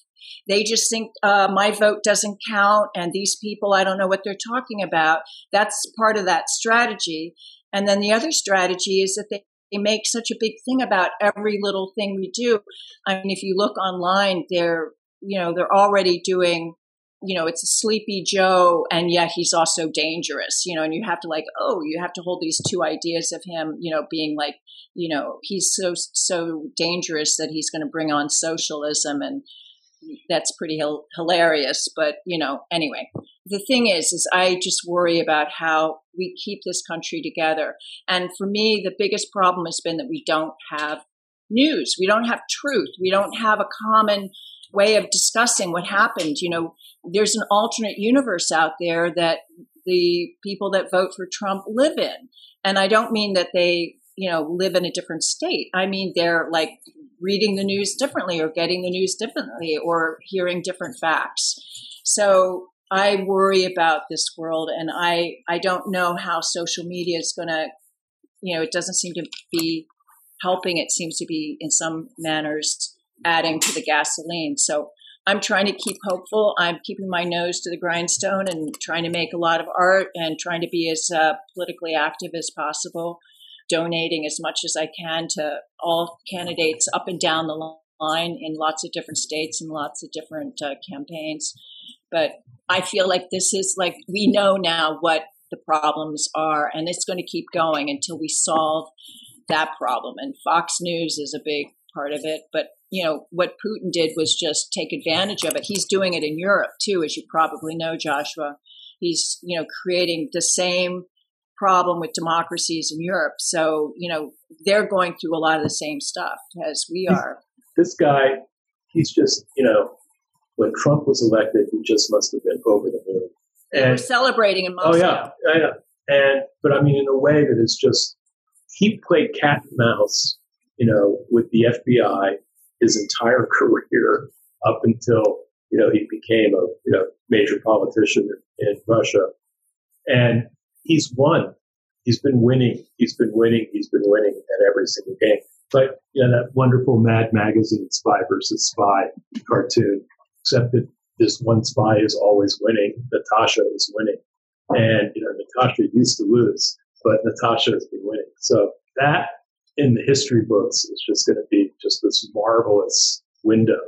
They just think uh, my vote doesn't count, and these people, I don't know what they're talking about. That's part of that strategy. And then the other strategy is that they they make such a big thing about every little thing we do. I mean, if you look online, they're, you know, they're already doing, you know, it's a sleepy Joe, and yet he's also dangerous, you know, and you have to like, oh, you have to hold these two ideas of him, you know, being like, you know, he's so, so dangerous that he's going to bring on socialism and, that's pretty hilarious. But you know, anyway, the thing is, is I just worry about how we keep this country together. And for me, the biggest problem has been that we don't have news. We don't have truth. We don't have a common way of discussing what happened. You know, there's an alternate universe out there that the people that vote for Trump live in. And I don't mean that they, you know, live in a different state. I mean, they're like reading the news differently or getting the news differently or hearing different facts. So I worry about this world and I, I don't know how social media is going to, you know, it doesn't seem to be helping. It seems to be in some manners adding to the gasoline. So I'm trying to keep hopeful. I'm keeping my nose to the grindstone and trying to make a lot of art and trying to be as uh, politically active as possible donating as much as I can to all candidates up and down the line in lots of different states and lots of different uh, campaigns. But I feel like this is like we know now what the problems are, and it's going to keep going until we solve that problem. And Fox News is a big part of it. But you know what Putin did was just take advantage of it. He's doing it in Europe too, as you probably know, Joshua. He's you know creating the same problem with democracies in Europe. So, you know, they're going through a lot of the same stuff as we are. This guy, he's just, you know, when Trump was elected, he just must have been over the moon. And we're celebrating in Moscow. Oh yeah, yeah, and but I mean in a way that is just he played cat and mouse, you know, with the FBI his entire (laughs) career up until you know he became a you know major politician in, in Russia, and he's won. He's been winning. He's been winning. He's been winning at every single game. But you know that wonderful Mad Magazine Spy versus Spy cartoon, except that this one spy is always winning. Natasha is winning, and you know Natasha used to lose, but Natasha has been winning. So that in the history books is just going to be just this marvelous window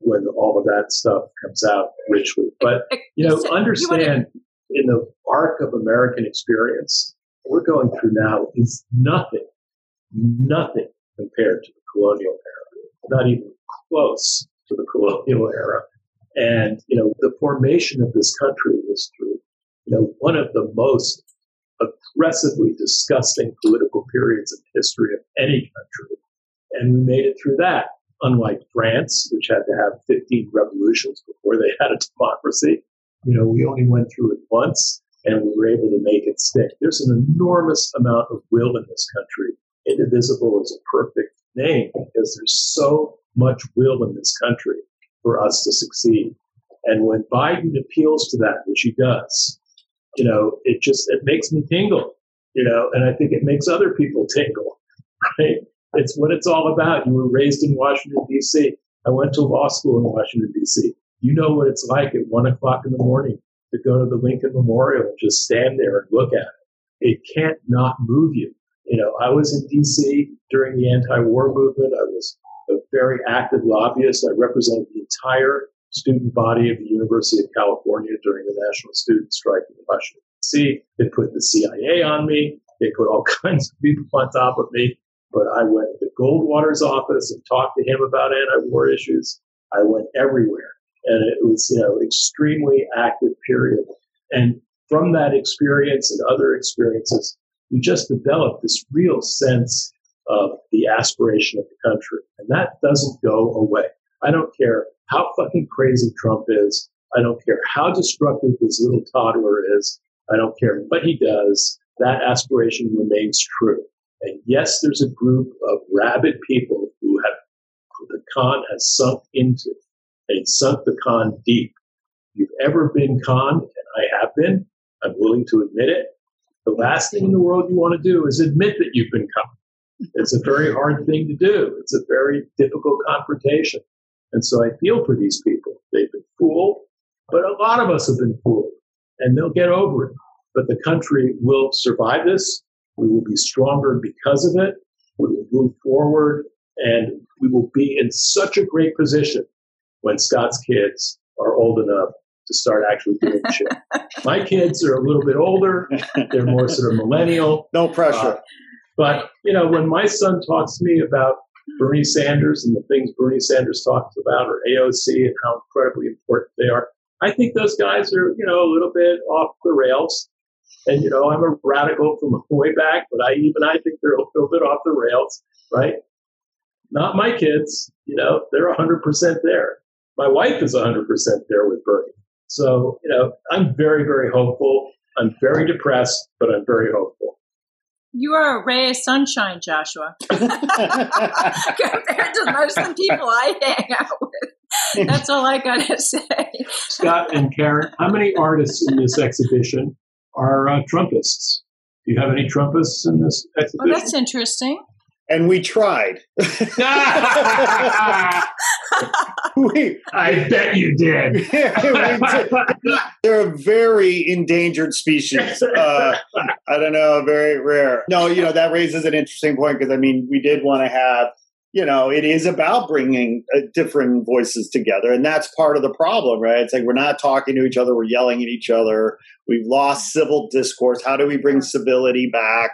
when all of that stuff comes out richly. But you know, understand in the arc of American experience, we're going through now is nothing, nothing compared to the colonial era, not even close to the colonial era. And, you know, the formation of this country was through, you know, one of the most aggressively disgusting political periods in the history of any country. And we made it through that. unlike France, which had to have 15 revolutions before they had a democracy. You know, we only went through it once and we were able to make it stick. There's an enormous amount of will in this country. Indivisible is a perfect name because there's so much will in this country for us to succeed. And when Biden appeals to that, which he does, you know, it just it makes me tingle, you know, and I think it makes other people tingle, (laughs) right? It's what it's all about. You were raised in Washington D.C. I went to law school in Washington D.C. You know what it's like at one o'clock in the morning to go to the Lincoln Memorial and just stand there and look at it. It can't not move you. You know, I was in D.C. during the anti-war movement. I was a very active lobbyist. I represented the entire student body of the University of California during the national student strike in Washington, D.C. They put the CIA on me. They put all (laughs) kinds of people on top of me. But I went to Goldwater's office and talked to him about anti-war issues. I went everywhere. And it was, you know, extremely active period. And from that experience and other experiences, you just develop this real sense of the aspiration of the country. And that doesn't go away. I don't care how fucking crazy Trump is. I don't care how destructive this little toddler is. I don't care what he does. That aspiration remains true. And yes, there's a group of rabid people who have the con has sunk into. They sunk the con deep. You've ever been con, and I have been, I'm willing to admit it. The last thing in the world you want to do is admit that you've been con. It's a very hard thing to do. It's a very difficult confrontation. And so I feel for these people. They've been fooled, but a lot of us have been fooled and they'll get over it. But the country will survive this. We will be stronger because of it. We will move forward and we will be in such a great position when Scott's kids are old enough to start actually doing (laughs) shit. My kids are a little bit older. They're more sort of millennial. No pressure. Uh, but, you know, when my son talks to me about Bernie Sanders and the things Bernie Sanders talks about or AOC and how incredibly important they are, I think those guys are, you know, a little bit off the rails. And, you know, I'm a radical from way back, but I even I think they're a little bit off the rails, right? Not my kids, you know, they're 100% there. My wife is 100% there with Bernie. So, you know, I'm very, very hopeful. I'm very depressed, but I'm very hopeful. You are a ray of sunshine, Joshua, (laughs) compared to most of the people I hang out with. That's all I got to say. Scott and Karen, how many artists in this exhibition are uh, Trumpists? Do you have any Trumpists in this exhibition? Oh, that's interesting and we tried. (laughs) we, I bet you (laughs) did. They're a very endangered species. Uh, I don't know, very rare. No, you know that raises an interesting point because I mean we did want to have. You know, it is about bringing uh, different voices together, and that's part of the problem, right? It's like we're not talking to each other; we're yelling at each other. We've lost civil discourse. How do we bring civility back?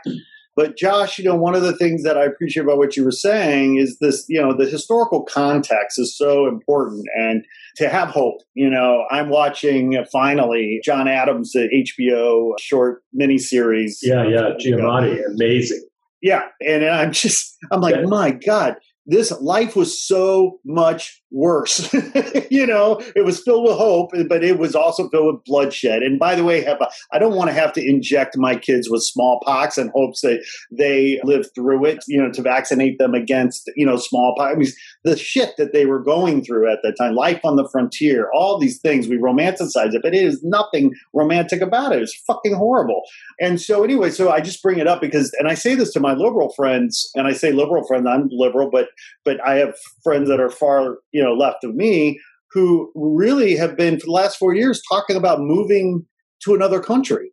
But Josh, you know, one of the things that I appreciate about what you were saying is this, you know, the historical context is so important and to have hope. You know, I'm watching uh, finally John Adams' HBO short miniseries. Yeah, yeah, Giamatti, amazing. Yeah, and I'm just, I'm like, yeah. my God, this life was so much worse. (laughs) you know, it was filled with hope, but it was also filled with bloodshed. And by the way, I don't want to have to inject my kids with smallpox in hopes that they live through it, you know, to vaccinate them against, you know, smallpox. I mean, the shit that they were going through at that time, life on the frontier, all these things, we romanticize it, but it is nothing romantic about it. It's fucking horrible. And so, anyway, so I just bring it up because, and I say this to my liberal friends, and I say liberal friends, I'm liberal, but but I have friends that are far, you know, left of me who really have been for the last four years talking about moving to another country,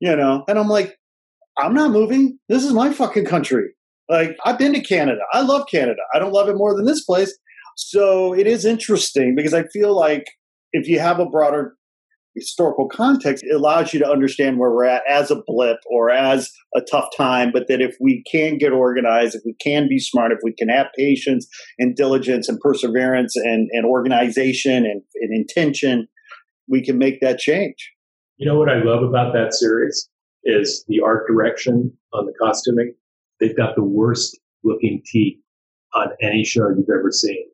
you know, and I'm like, I'm not moving. This is my fucking country. Like I've been to Canada. I love Canada. I don't love it more than this place. So it is interesting because I feel like if you have a broader historical context, it allows you to understand where we're at as a blip or as a tough time. But that if we can get organized, if we can be smart, if we can have patience and diligence and perseverance and, and organization and, and intention, we can make that change. You know what I love about that series is the art direction on the costuming. They've got the worst looking teeth on any show you've ever seen.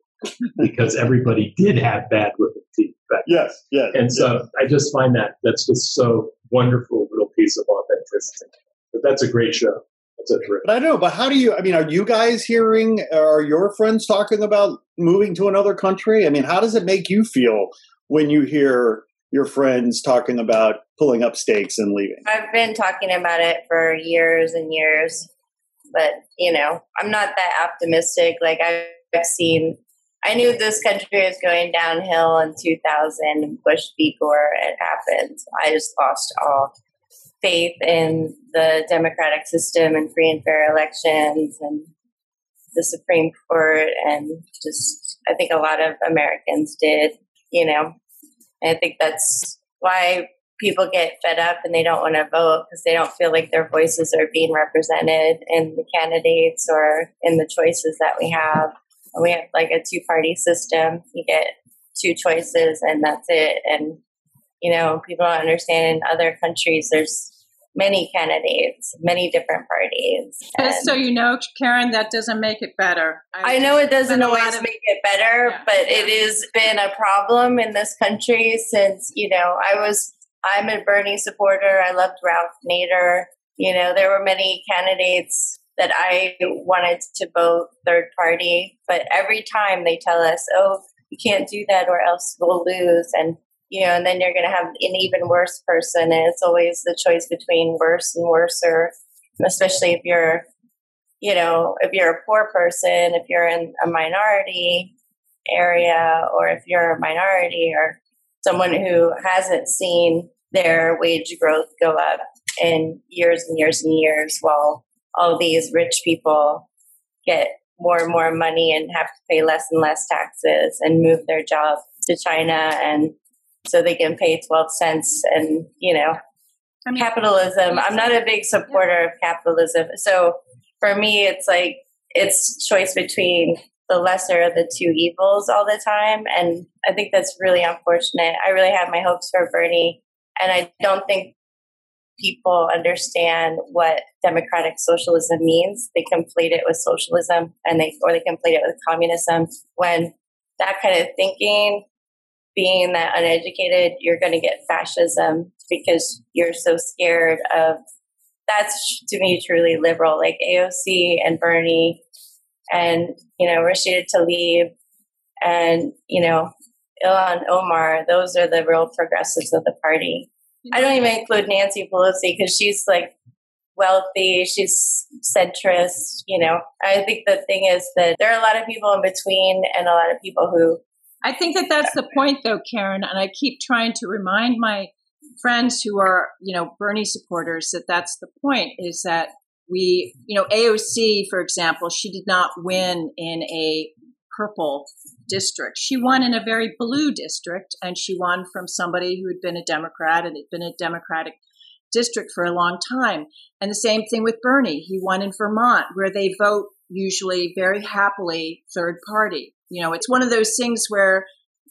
Because everybody did have bad looking teeth. Back yes, yes. And so yes. I just find that that's just so wonderful little piece of authenticity. But that's a great show. That's a But I don't know. But how do you? I mean, are you guys hearing? Are your friends talking about moving to another country? I mean, how does it make you feel when you hear your friends talking about pulling up stakes and leaving? I've been talking about it for years and years, but you know, I'm not that optimistic. Like I've seen, I knew this country was going downhill in 2000. Bush v. Gore, it happened. I just lost all faith in the democratic system and free and fair elections and the Supreme Court, and just I think a lot of Americans did. You know, and I think that's why people get fed up and they don't want to vote because they don't feel like their voices are being represented in the candidates or in the choices that we have. We have like a two party system. You get two choices and that's it. And, you know, people don't understand in other countries there's many candidates, many different parties. Just so you know, Karen, that doesn't make it better. I, I know it doesn't always of, make it better, yeah, but yeah. it has been a problem in this country since, you know, I was, I'm a Bernie supporter. I loved Ralph Nader. You know, there were many candidates that I wanted to vote third party, but every time they tell us, oh, you can't do that or else we'll lose. And you know, and then you're going to have an even worse person. And it's always the choice between worse and worser, especially if you're, you know, if you're a poor person, if you're in a minority area, or if you're a minority or someone who hasn't seen their wage growth go up in years and years and years while all these rich people get more and more money and have to pay less and less taxes and move their job to China and so they can pay 12 cents and, you know, I mean, capitalism. I'm not a big supporter of capitalism. So for me, it's like, it's choice between the lesser of the two evils all the time. And I think that's really unfortunate. I really have my hopes for Bernie. And I don't think people understand what democratic socialism means. They conflate it with socialism and they, or they conflate it with communism when that kind of thinking being that uneducated, you're going to get fascism because you're so scared of. That's to me truly liberal, like AOC and Bernie, and you know Rashida Tlaib, and you know Ilhan Omar. Those are the real progressives of the party. I don't even include Nancy Pelosi because she's like wealthy, she's centrist. You know, I think the thing is that there are a lot of people in between and a lot of people who I think that that's the point, though, Karen. And I keep trying to remind my friends who are, you know, Bernie supporters that that's the point is that we, you know, AOC, for example, she did not win in a purple district. She won in a very blue district, and she won from somebody who had been a Democrat and had been a Democratic district for a long time. And the same thing with Bernie. He won in Vermont, where they vote usually very happily third party. You know, it's one of those things where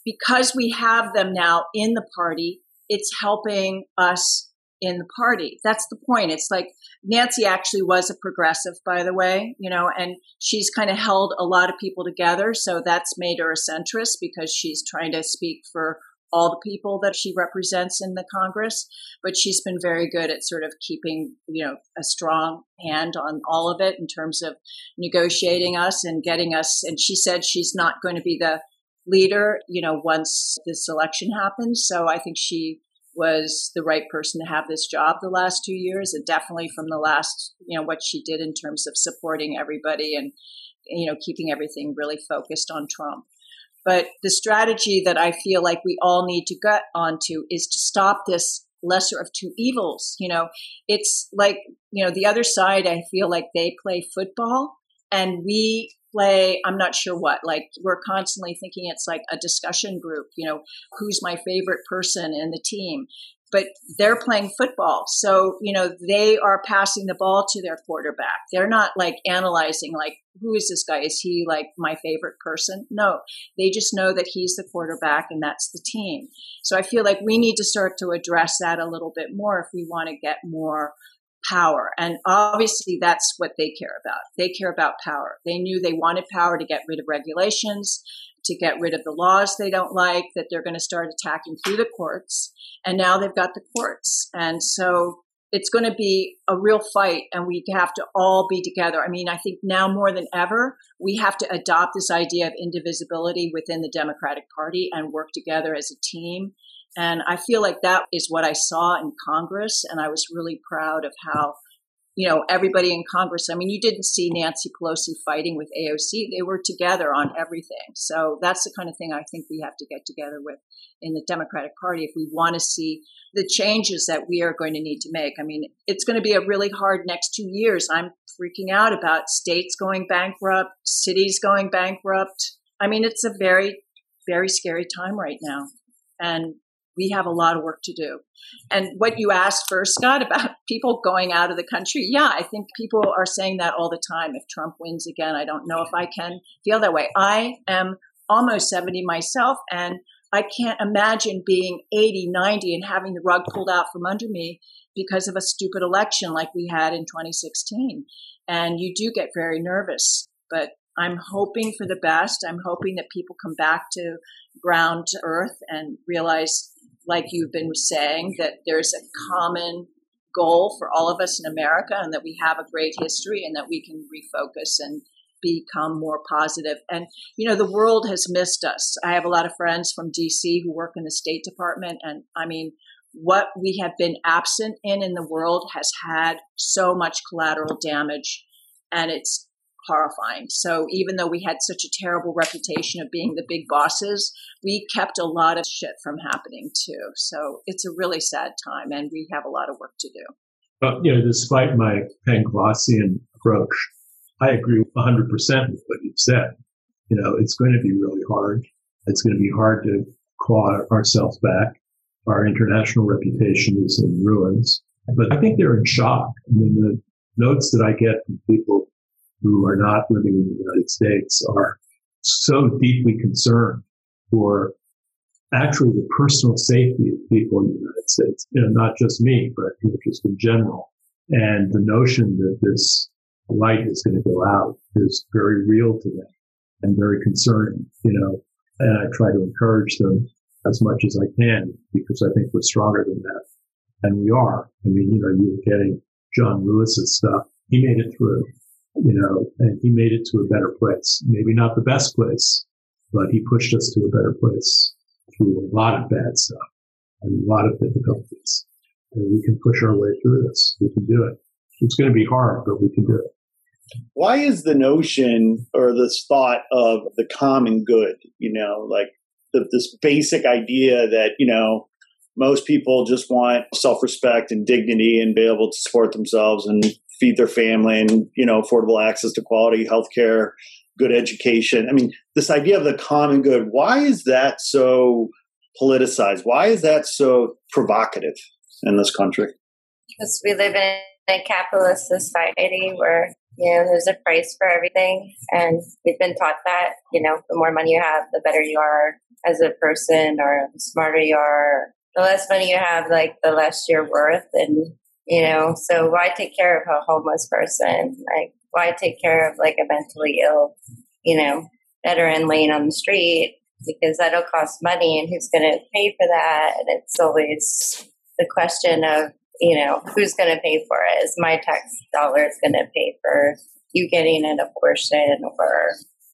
because we have them now in the party, it's helping us in the party. That's the point. It's like Nancy actually was a progressive, by the way, you know, and she's kind of held a lot of people together. So that's made her a centrist because she's trying to speak for all the people that she represents in the Congress, but she's been very good at sort of keeping, you know, a strong hand on all of it in terms of negotiating us and getting us. And she said she's not going to be the leader, you know, once this election happens. So I think she was the right person to have this job the last two years and definitely from the last, you know, what she did in terms of supporting everybody and, you know, keeping everything really focused on Trump. But the strategy that I feel like we all need to get onto is to stop this lesser of two evils. You know, it's like, you know, the other side, I feel like they play football and we play, I'm not sure what, like we're constantly thinking it's like a discussion group, you know, who's my favorite person in the team but they're playing football. So, you know, they are passing the ball to their quarterback. They're not like analyzing, like, who is this guy? Is he like my favorite person? No, they just know that he's the quarterback and that's the team. So I feel like we need to start to address that a little bit more if we want to get more power. And obviously, that's what they care about. They care about power. They knew they wanted power to get rid of regulations, to get rid of the laws they don't like, that they're going to start attacking through the courts. And now they've got the courts. And so it's going to be a real fight and we have to all be together. I mean, I think now more than ever, we have to adopt this idea of indivisibility within the Democratic Party and work together as a team. And I feel like that is what I saw in Congress. And I was really proud of how you know, everybody in Congress. I mean, you didn't see Nancy Pelosi fighting with AOC. They were together on everything. So that's the kind of thing I think we have to get together with in the Democratic Party if we want to see the changes that we are going to need to make. I mean, it's going to be a really hard next two years. I'm freaking out about states going bankrupt, cities going bankrupt. I mean, it's a very, very scary time right now. And we have a lot of work to do. And what you asked first, Scott, about (laughs) people going out of the country, yeah, I think people are saying that all the time. If Trump wins again, I don't know if I can feel that way. I am almost 70 myself, and I can't imagine being 80, 90 and having the rug pulled out from under me because of a stupid election like we had in 2016. And you do get very nervous, but I'm hoping for the best. I'm hoping that people come back to ground to earth and realize like you've been saying, that there's a common goal for all of us in America and that we have a great history and that we can refocus and become more positive. And, you know, the world has missed us. I have a lot of friends from DC who work in the State Department. And I mean, what we have been absent in in the world has had so much collateral damage. And it's horrifying. So even though we had such a terrible reputation of being the big bosses, we kept a lot of shit from happening too. So it's a really sad time and we have a lot of work to do. But, you know, despite my Panglossian approach, I agree 100% with what you've said. You know, it's going to be really hard. It's going to be hard to claw ourselves back. Our international reputation is in ruins. But I think they're in shock. I mean, the notes that I get from people who are not living in the United States are so deeply concerned for actually the personal safety of people in the United States. You know, not just me, but you know, just in general. And the notion that this light is going to go out is very real to them and very concerning, you know, and I try to encourage them as much as I can because I think we're stronger than that. And we are. I mean, you know, you were getting John Lewis's stuff. He made it through you know, and he made it to a better place. Maybe not the best place, but he pushed us to a better place through a lot of bad stuff and a lot of difficulties. And we can push our way through this. We can do it. It's going to be hard, but we can do it. Why is the notion or this thought of the common good, you know, like the, this basic idea that, you know, most people just want self respect and dignity and be able to support themselves and feed their family and you know affordable access to quality healthcare good education. I mean this idea of the common good why is that so politicized? Why is that so provocative in this country? Because we live in a capitalist society where you know there's a price for everything. And we've been taught that you know the more money you have the better you are as a person or the smarter you are. The less money you have like the less you're worth. And you know so why take care of a homeless person? Like why take care of like a mentally ill you know veteran laying on the street? Because that'll cost money and who's going to pay for that? And it's always the question of you know who's going to pay for it? Is my tax dollars going to pay for you getting an abortion or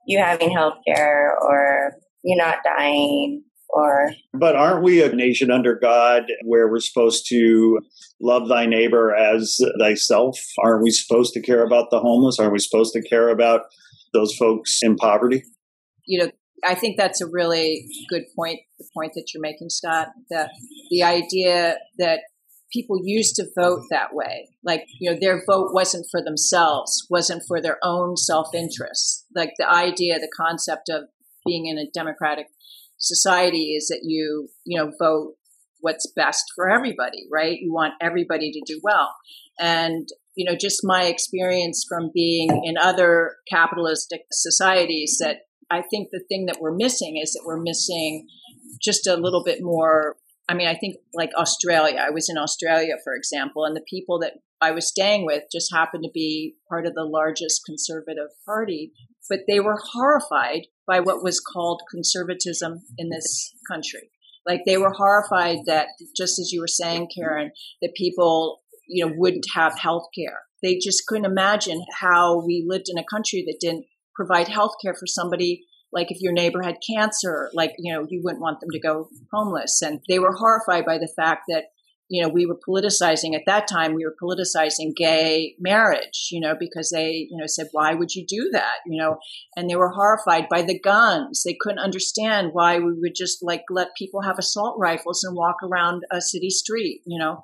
you having health care or you not dying or but aren't we a nation under god where we're supposed to love thy neighbor as thyself? Aren't we supposed to care about the homeless? Aren't we supposed to care about those folks in poverty? You know i think that's a really good point the point that you're making scott that the idea that people used to vote that way like you know their vote wasn't for themselves wasn't for their own self-interest. Like the idea the concept of being in a democratic society is that you, you know, vote what's best for everybody, right? You want everybody to do well. And, you know, just my experience from being in other capitalistic societies that I think the thing that we're missing is that we're missing just a little bit more I mean, I think like Australia, I was in Australia, for example, and the people that I was staying with just happened to be part of the largest conservative party, but they were horrified by what was called conservatism in this country. Like they were horrified that, just as you were saying, Karen, that people, you know, wouldn't have health care. They just couldn't imagine how we lived in a country that didn't provide health care for somebody like if your neighbor had cancer, like, you know, you wouldn't want them to go homeless. And they were horrified by the fact that, you know, we were politicizing at that time, we were politicizing gay marriage, you know, because they, you know, said, why would you do that? You know, and they were horrified by the guns. They couldn't understand why we would just like let people have assault rifles and walk around a city street, you know.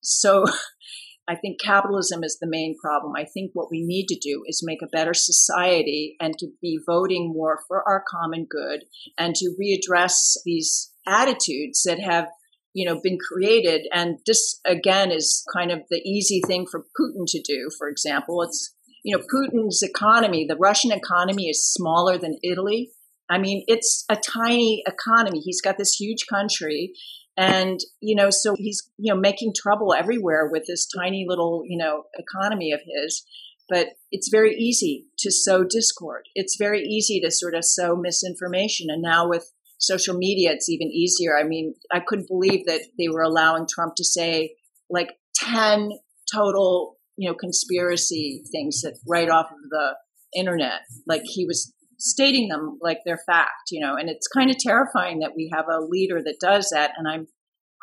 So (laughs) I think capitalism is the main problem. I think what we need to do is make a better society and to be voting more for our common good and to readdress these attitudes that have you know been created and this again is kind of the easy thing for Putin to do for example it's you know Putin's economy the Russian economy is smaller than Italy I mean it's a tiny economy he's got this huge country and, you know, so he's, you know, making trouble everywhere with this tiny little, you know, economy of his. But it's very easy to sow discord. It's very easy to sort of sow misinformation. And now with social media, it's even easier. I mean, I couldn't believe that they were allowing Trump to say like 10 total, you know, conspiracy things that right off of the internet. Like he was stating them like they're fact, you know, and it's kind of terrifying that we have a leader that does that. And I'm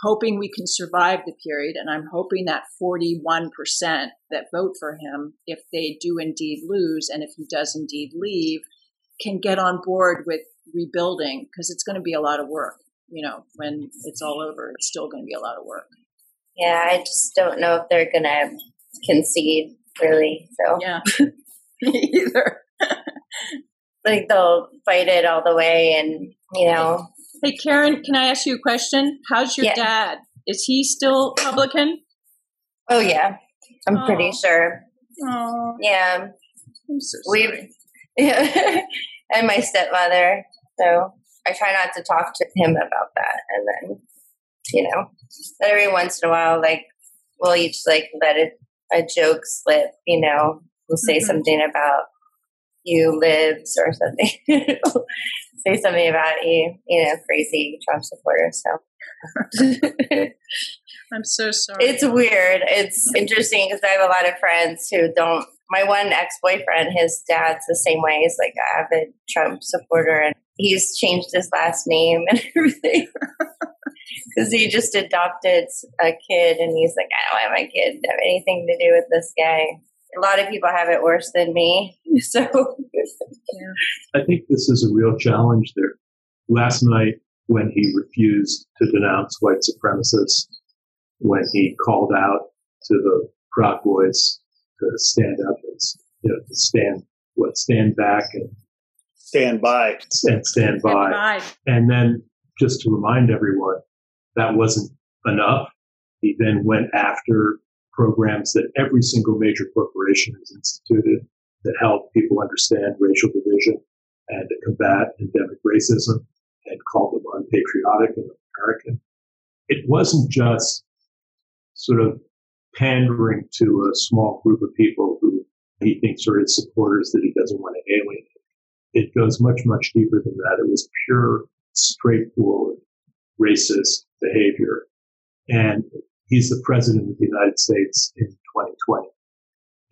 hoping we can survive the period. And I'm hoping that 41% that vote for him, if they do indeed lose and if he does indeed leave, can get on board with rebuilding because it's going to be a lot of work. You know, when it's all over, it's still going to be a lot of work. Yeah, I just don't know if they're going to concede, really. So, yeah, (laughs) (laughs) either like they'll fight it all the way and you know hey karen can i ask you a question how's your yeah. dad is he still republican oh yeah i'm Aww. pretty sure Aww. yeah i'm so sorry. we (laughs) yeah and my stepmother so i try not to talk to him about that and then you know every once in a while like we'll each like let a, a joke slip you know we'll say mm-hmm. something about you lives or something. (laughs) Say something about you, you know, crazy Trump supporter. So (laughs) I'm so sorry. It's weird. It's interesting because I have a lot of friends who don't. My one ex boyfriend, his dad's the same way. He's like an avid Trump supporter, and he's changed his last name and (laughs) everything because he just adopted a kid, and he's like, I don't want my kid to have anything to do with this guy a lot of people have it worse than me. (laughs) So I think this is a real challenge there. Last night, when he refused to denounce white supremacists, when he called out to the Proud Boys to stand up and you know to stand what stand back and stand by and stand by. by. And then just to remind everyone, that wasn't enough. He then went after programs that every single major corporation has instituted that help people understand racial division and to combat endemic racism and call them unpatriotic and American. It wasn't just sort of pandering to a small group of people who he thinks are his supporters that he doesn't want to alienate. It goes much, much deeper than that. It was pure, straightforward, racist behavior. And he's the president of the United States in 2020.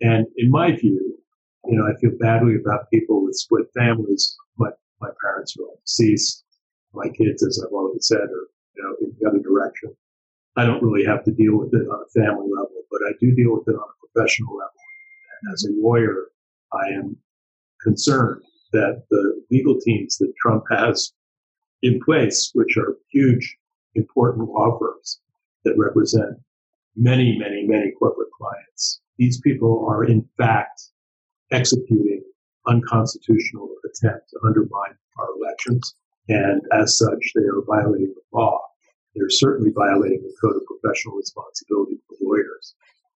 And in my view, you know, I feel badly about people with split families. My, my parents are all deceased. My kids, as I've already said, are, you know, in the other direction. I don't really have to deal with it on a family level, but I do deal with it on a professional level. And as a lawyer, I am concerned that the legal teams that Trump has in place, which are huge, important law firms, that represent many, many, many corporate clients. These people are in fact executing unconstitutional attempt to undermine our elections. And as such, they are violating the law. They're certainly violating the code of professional responsibility for lawyers.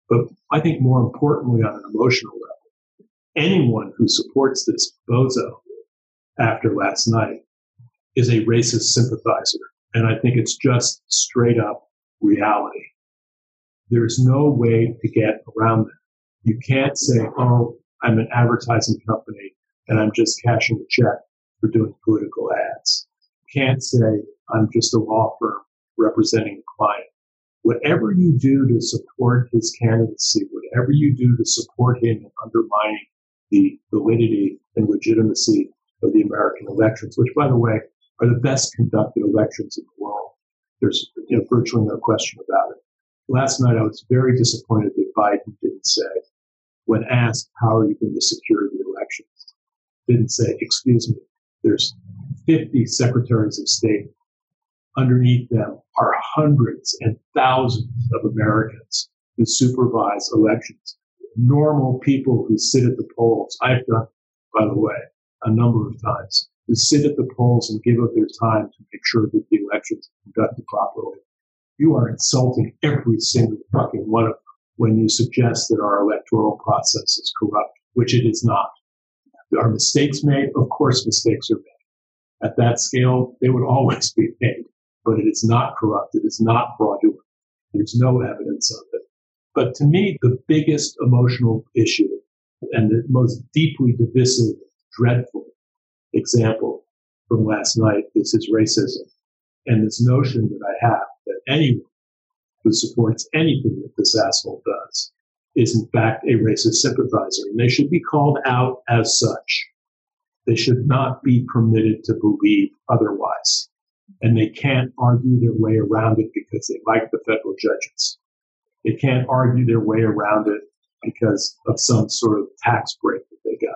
But I think more importantly, on an emotional level, anyone who supports this bozo after last night is a racist sympathizer And I think it's just straight up reality. There's no way to get around that. You can't say, oh, I'm an advertising company and I'm just cashing a check for doing political ads. You can't say, I'm just a law firm representing a client. Whatever you do to support his candidacy, whatever you do to support him in undermining the validity and legitimacy of the American elections, which, by the way, are the best conducted elections in the world. There's you know, virtually no question about it. Last night, I was very disappointed that Biden didn't say, when asked, how are you going to secure the elections? Didn't say, excuse me, there's 50 secretaries of state. Underneath them are hundreds and thousands of Americans who supervise elections. Normal people who sit at the polls. I've done, by the way, a number of times, who sit at the polls and give up their time to make sure that the elections are conducted properly. You are insulting every single fucking one of them when you suggest that our electoral process is corrupt, which it is not. Are mistakes made? Of course, mistakes are made. At that scale, they would (laughs) always be made, but it is not corrupt. It is not fraudulent. There's no evidence of it. But to me, the biggest emotional issue and the most deeply divisive, dreadful example from last night is his racism and this notion that I have that anyone who supports anything that this asshole does is in fact a racist sympathizer and they should be called out as such. They should not be permitted to believe otherwise. And they can't argue their way around it because they like the federal judges. They can't argue their way around it because of some sort of tax break that they got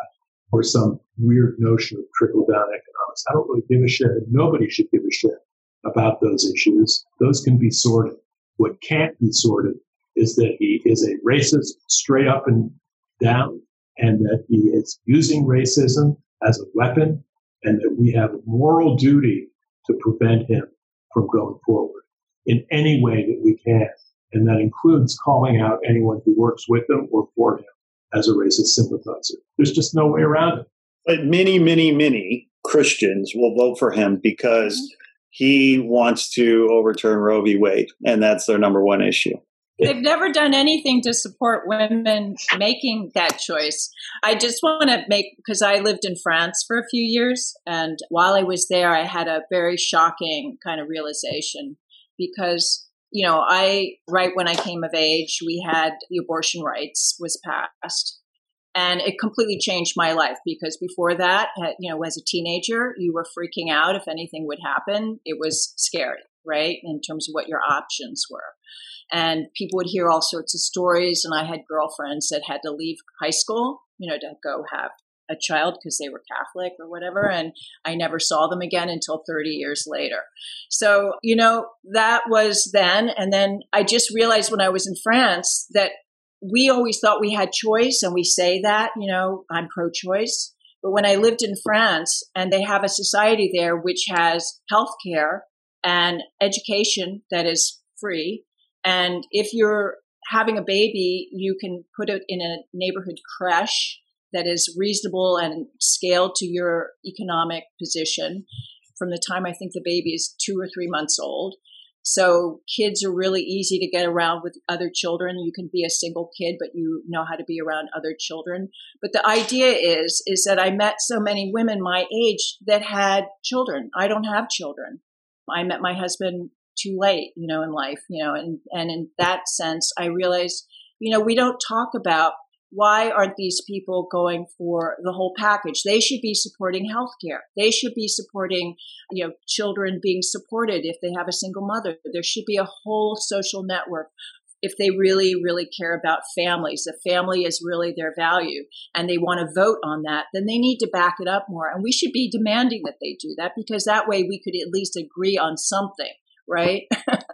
or some weird notion of trickle down economics. I don't really give a shit. Nobody should give a shit about those issues. Those can be sorted. What can't be sorted is that he is a racist straight up and down and that he is using racism as a weapon and that we have a moral duty to prevent him from going forward in any way that we can. And that includes calling out anyone who works with him or for him as a racist sympathizer. There's just no way around it. But many, many, many Christians will vote for him because he wants to overturn Roe v. Wade, and that's their number one issue. They've never done anything to support women making that choice. I just want to make, because I lived in France for a few years, and while I was there, I had a very shocking kind of realization because you know, I, right when I came of age, we had the abortion rights was passed. And it completely changed my life because before that, you know, as a teenager, you were freaking out if anything would happen. It was scary, right? In terms of what your options were. And people would hear all sorts of stories. And I had girlfriends that had to leave high school, you know, to go have a child because they were Catholic or whatever. And I never saw them again until 30 years later. So, you know, that was then. And then I just realized when I was in France that we always thought we had choice and we say that, you know, I'm pro choice. But when I lived in France and they have a society there which has health care and education that is free. And if you're having a baby, you can put it in a neighborhood creche that is reasonable and scaled to your economic position from the time I think the baby is two or three months old. So kids are really easy to get around with other children. You can be a single kid, but you know how to be around other children. But the idea is, is that I met so many women my age that had children. I don't have children. I met my husband too late, you know, in life, you know, and, and in that sense, I realized, you know, we don't talk about why aren't these people going for the whole package? They should be supporting healthcare. They should be supporting, you know, children being supported if they have a single mother. There should be a whole social network if they really, really care about families, if family is really their value and they want to vote on that, then they need to back it up more. And we should be demanding that they do that because that way we could at least agree on something right?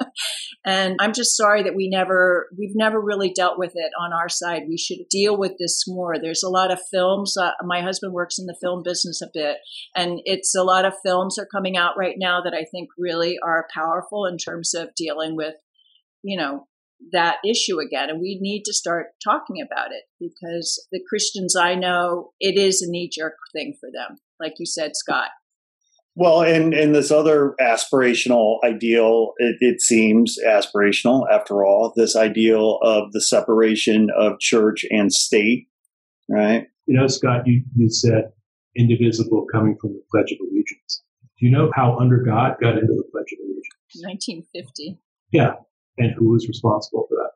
(laughs) and I'm just sorry that we never, we've never really dealt with it on our side. We should deal with this more. There's a lot of films. Uh, my husband works in the film business a bit, and it's a lot of films are coming out right now that I think really are powerful in terms of dealing with, you know, that issue again. And we need to start talking about it because the Christians I know, it is a knee jerk thing for them. Like you said, Scott. Well, and and this other aspirational ideal, it, it, seems aspirational after all. This ideal of the separation of church and state, right? You know, Scott, you you said indivisible coming from the Pledge of Allegiance. Do you know how Under God got into the Pledge of Allegiance? 1950. Yeah, and who was responsible for that?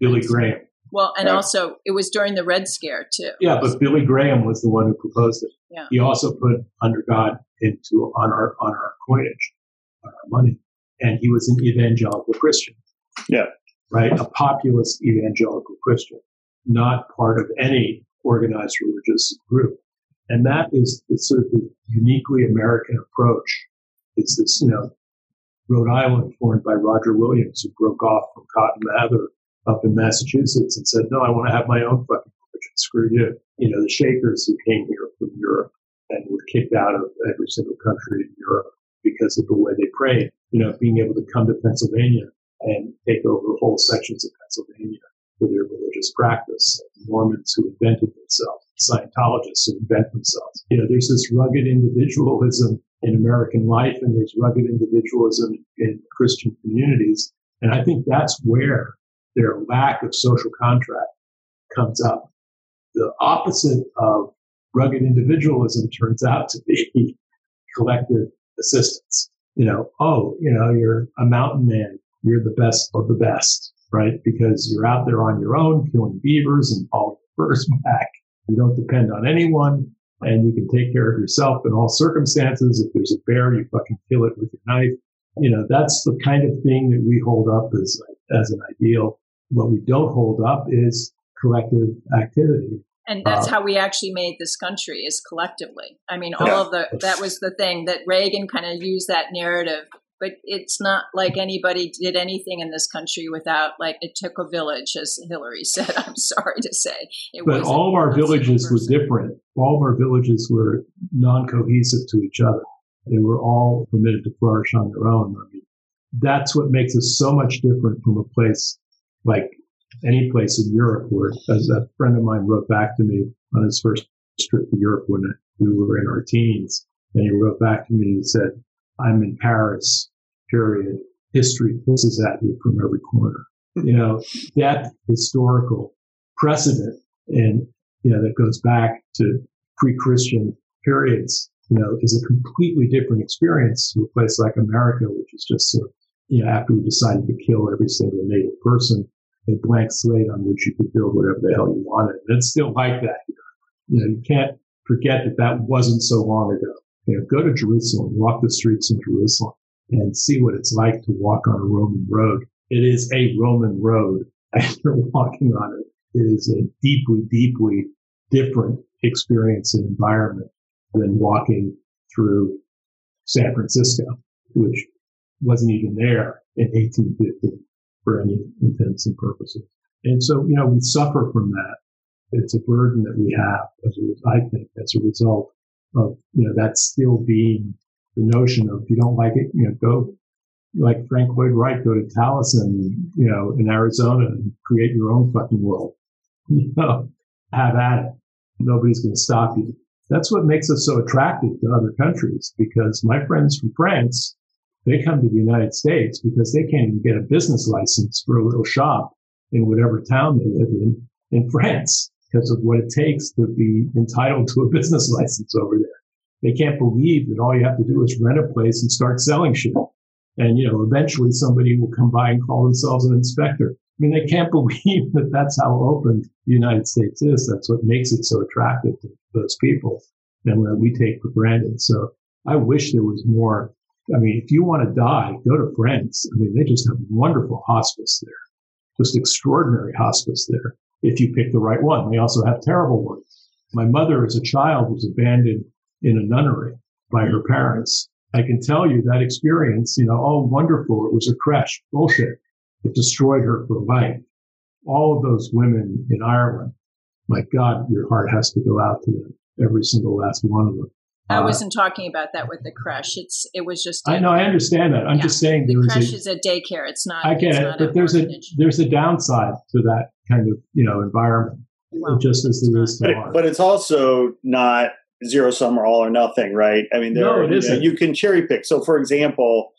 Billy Graham. Well, and right. also it was during the Red Scare too. Yeah, but Billy Graham was the one who proposed it. Yeah. He also put under God into on our on our coinage, on our money, and he was an evangelical Christian. Yeah. Right, a populist evangelical Christian, not part of any organized religious group, and that is the sort of the uniquely American approach. It's this, you know, Rhode Island formed by Roger Williams, who broke off from Cotton Mather up in Massachusetts and said, no, I want to have my own fucking religion. Screw you. You know, the Shakers who came here from Europe and were kicked out of every single country in Europe because of the way they prayed, you know, being able to come to Pennsylvania and take over whole sections of Pennsylvania for their religious practice. Mormons who invented themselves, Scientologists who invent themselves. You know, there's this rugged individualism in American life and there's rugged individualism in Christian communities. And I think that's where their lack of social contract comes up. The opposite of rugged individualism turns out to be (laughs) collective assistance. You know, oh, you know, you're a mountain man. You're the best of the best, right? Because you're out there on your own killing beavers and hauling (laughs) furs back. You don't depend on anyone and you can take care of yourself in all circumstances. If there's a bear, you fucking kill it with your knife. You know, that's the kind of thing that we hold up as, as an ideal. What we don't hold up is collective activity. And that's uh, how we actually made this country is collectively. I mean, all yeah. of the, that was the thing that Reagan kind of used that narrative but it's not like anybody did anything in this country without like it took a village as hillary (laughs) said i'm sorry to say it but all of our villages were different all of our villages were non-cohesive to each other they were all permitted to flourish on their own i mean that's what makes us so much different from a place like any place in europe where as a friend of mine wrote back to me on his first trip to europe when we were in our teens and he wrote back to me and said I'm in Paris, period. History pisses at you from every corner. You know, that historical precedent and, you know, that goes back to pre-Christian periods, you know, is a completely different experience to a place like America, which is just sort of, you know, after we decided to kill every single native person, a blank slate on which you could build whatever the hell you wanted. And it's still like that here. You know, you can't forget that that wasn't so long ago. You know, go to Jerusalem, walk the streets in Jerusalem and see what it's like to walk on a Roman road. It is a Roman road (laughs) and you're walking on it. It is a deeply, deeply different experience and environment than walking through San Francisco, which wasn't even there in 1850 for any intents and purposes. And so, you know, we suffer from that. It's a burden that we have as a, I think, as a result of, you know, that still being the notion of if you don't like it, you know, go like Frank Lloyd Wright, go to Taliesin, you know, in Arizona and create your own fucking world. (laughs) You know, have at it. Nobody's going to stop you. That's what makes us so attractive to other countries because my friends from France, they come to the United States because they can't even get a business license for a little shop in whatever town they live in in France because of what it takes to be entitled to a (laughs) business license over there. They can't believe that all you have to do is rent a place and start selling shit. And, you know, eventually somebody will come by and call themselves an inspector. I mean, they can't (laughs) believe that that's how open the United States is. That's what makes it so attractive to those people and that we take for granted. So I wish there was more. I mean, if you want to die, go to France. I mean, they just have wonderful hospice there, just extraordinary hospice there if you pick the right one. They also have terrible ones. My mother, as a child, was abandoned in a nunnery by her parents. I can tell you that experience, you know, oh, wonderful. It was a creche. Bullshit. It destroyed her for life. All of those women in Ireland, my God, your heart has to go out to them, every single last one of them. I uh, wasn't talking about that with the creche. It's it was just. A, I know. I understand that. I'm yeah, just saying the creche is a daycare. It's not. I get it, but there's a there's a downside to that kind of you know environment, well, just as there is to but, but it's also not zero sum or all or nothing, right? I mean, there, No, it you, know, isn't. you can cherry pick. So, for example,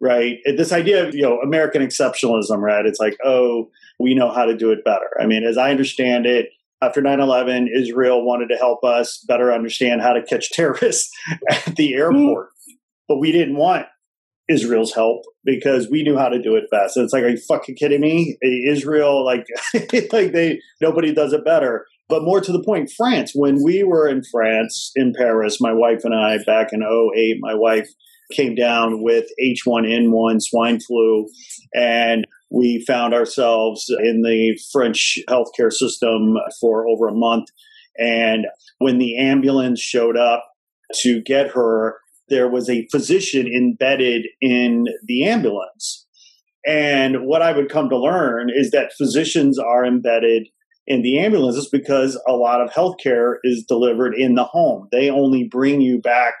right, this idea of you know American exceptionalism, right? It's like, oh, we know how to do it better. I mean, as I understand it, after 9-11, Israel wanted to help us better understand how to catch terrorists (laughs) at the airport, but we didn't want Israel's help because we knew how to do it best. And it's like, are you fucking kidding me? Israel, like, (laughs) like they nobody does it better. But more to the point, France. When we were in France, in Paris, my wife and I back in 08, my wife came down with H1N1 swine flu, and we found ourselves in the French healthcare system for over a month. And when the ambulance showed up to get her, there was a physician embedded in the ambulance. And what I would come to learn is that physicians are embedded in the ambulances because a lot of healthcare is delivered in the home. They only bring you back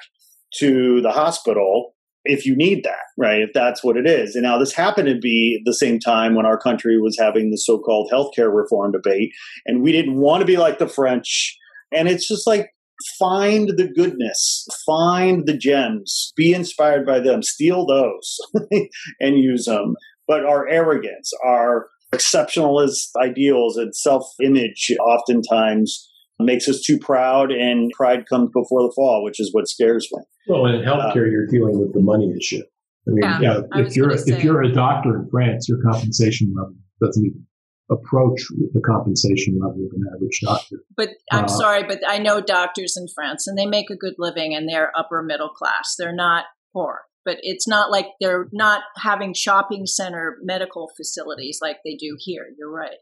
to the hospital if you need that, right? If that's what it is. And now this happened to be the same time when our country was having the so-called healthcare reform debate, and we didn't want to be like the French. And it's just like find the goodness, find the gems, be inspired by them, steal those (laughs) and use them. But our arrogance, our exceptionalist ideals and self-image oftentimes makes us too proud and pride comes before the fall, which is what scares me. Well, in healthcare, you're dealing with the money issue. I mean, Yeah, yeah, I if you're gonna say. if you're a doctor in France, your compensation level doesn't even approach the compensation level of an average doctor. But I'm Uh, sorry, but I know doctors in France and they make a good living and they're upper middle class. They're not poor. But it's not like they're not having shopping center medical facilities like they do here. You're right.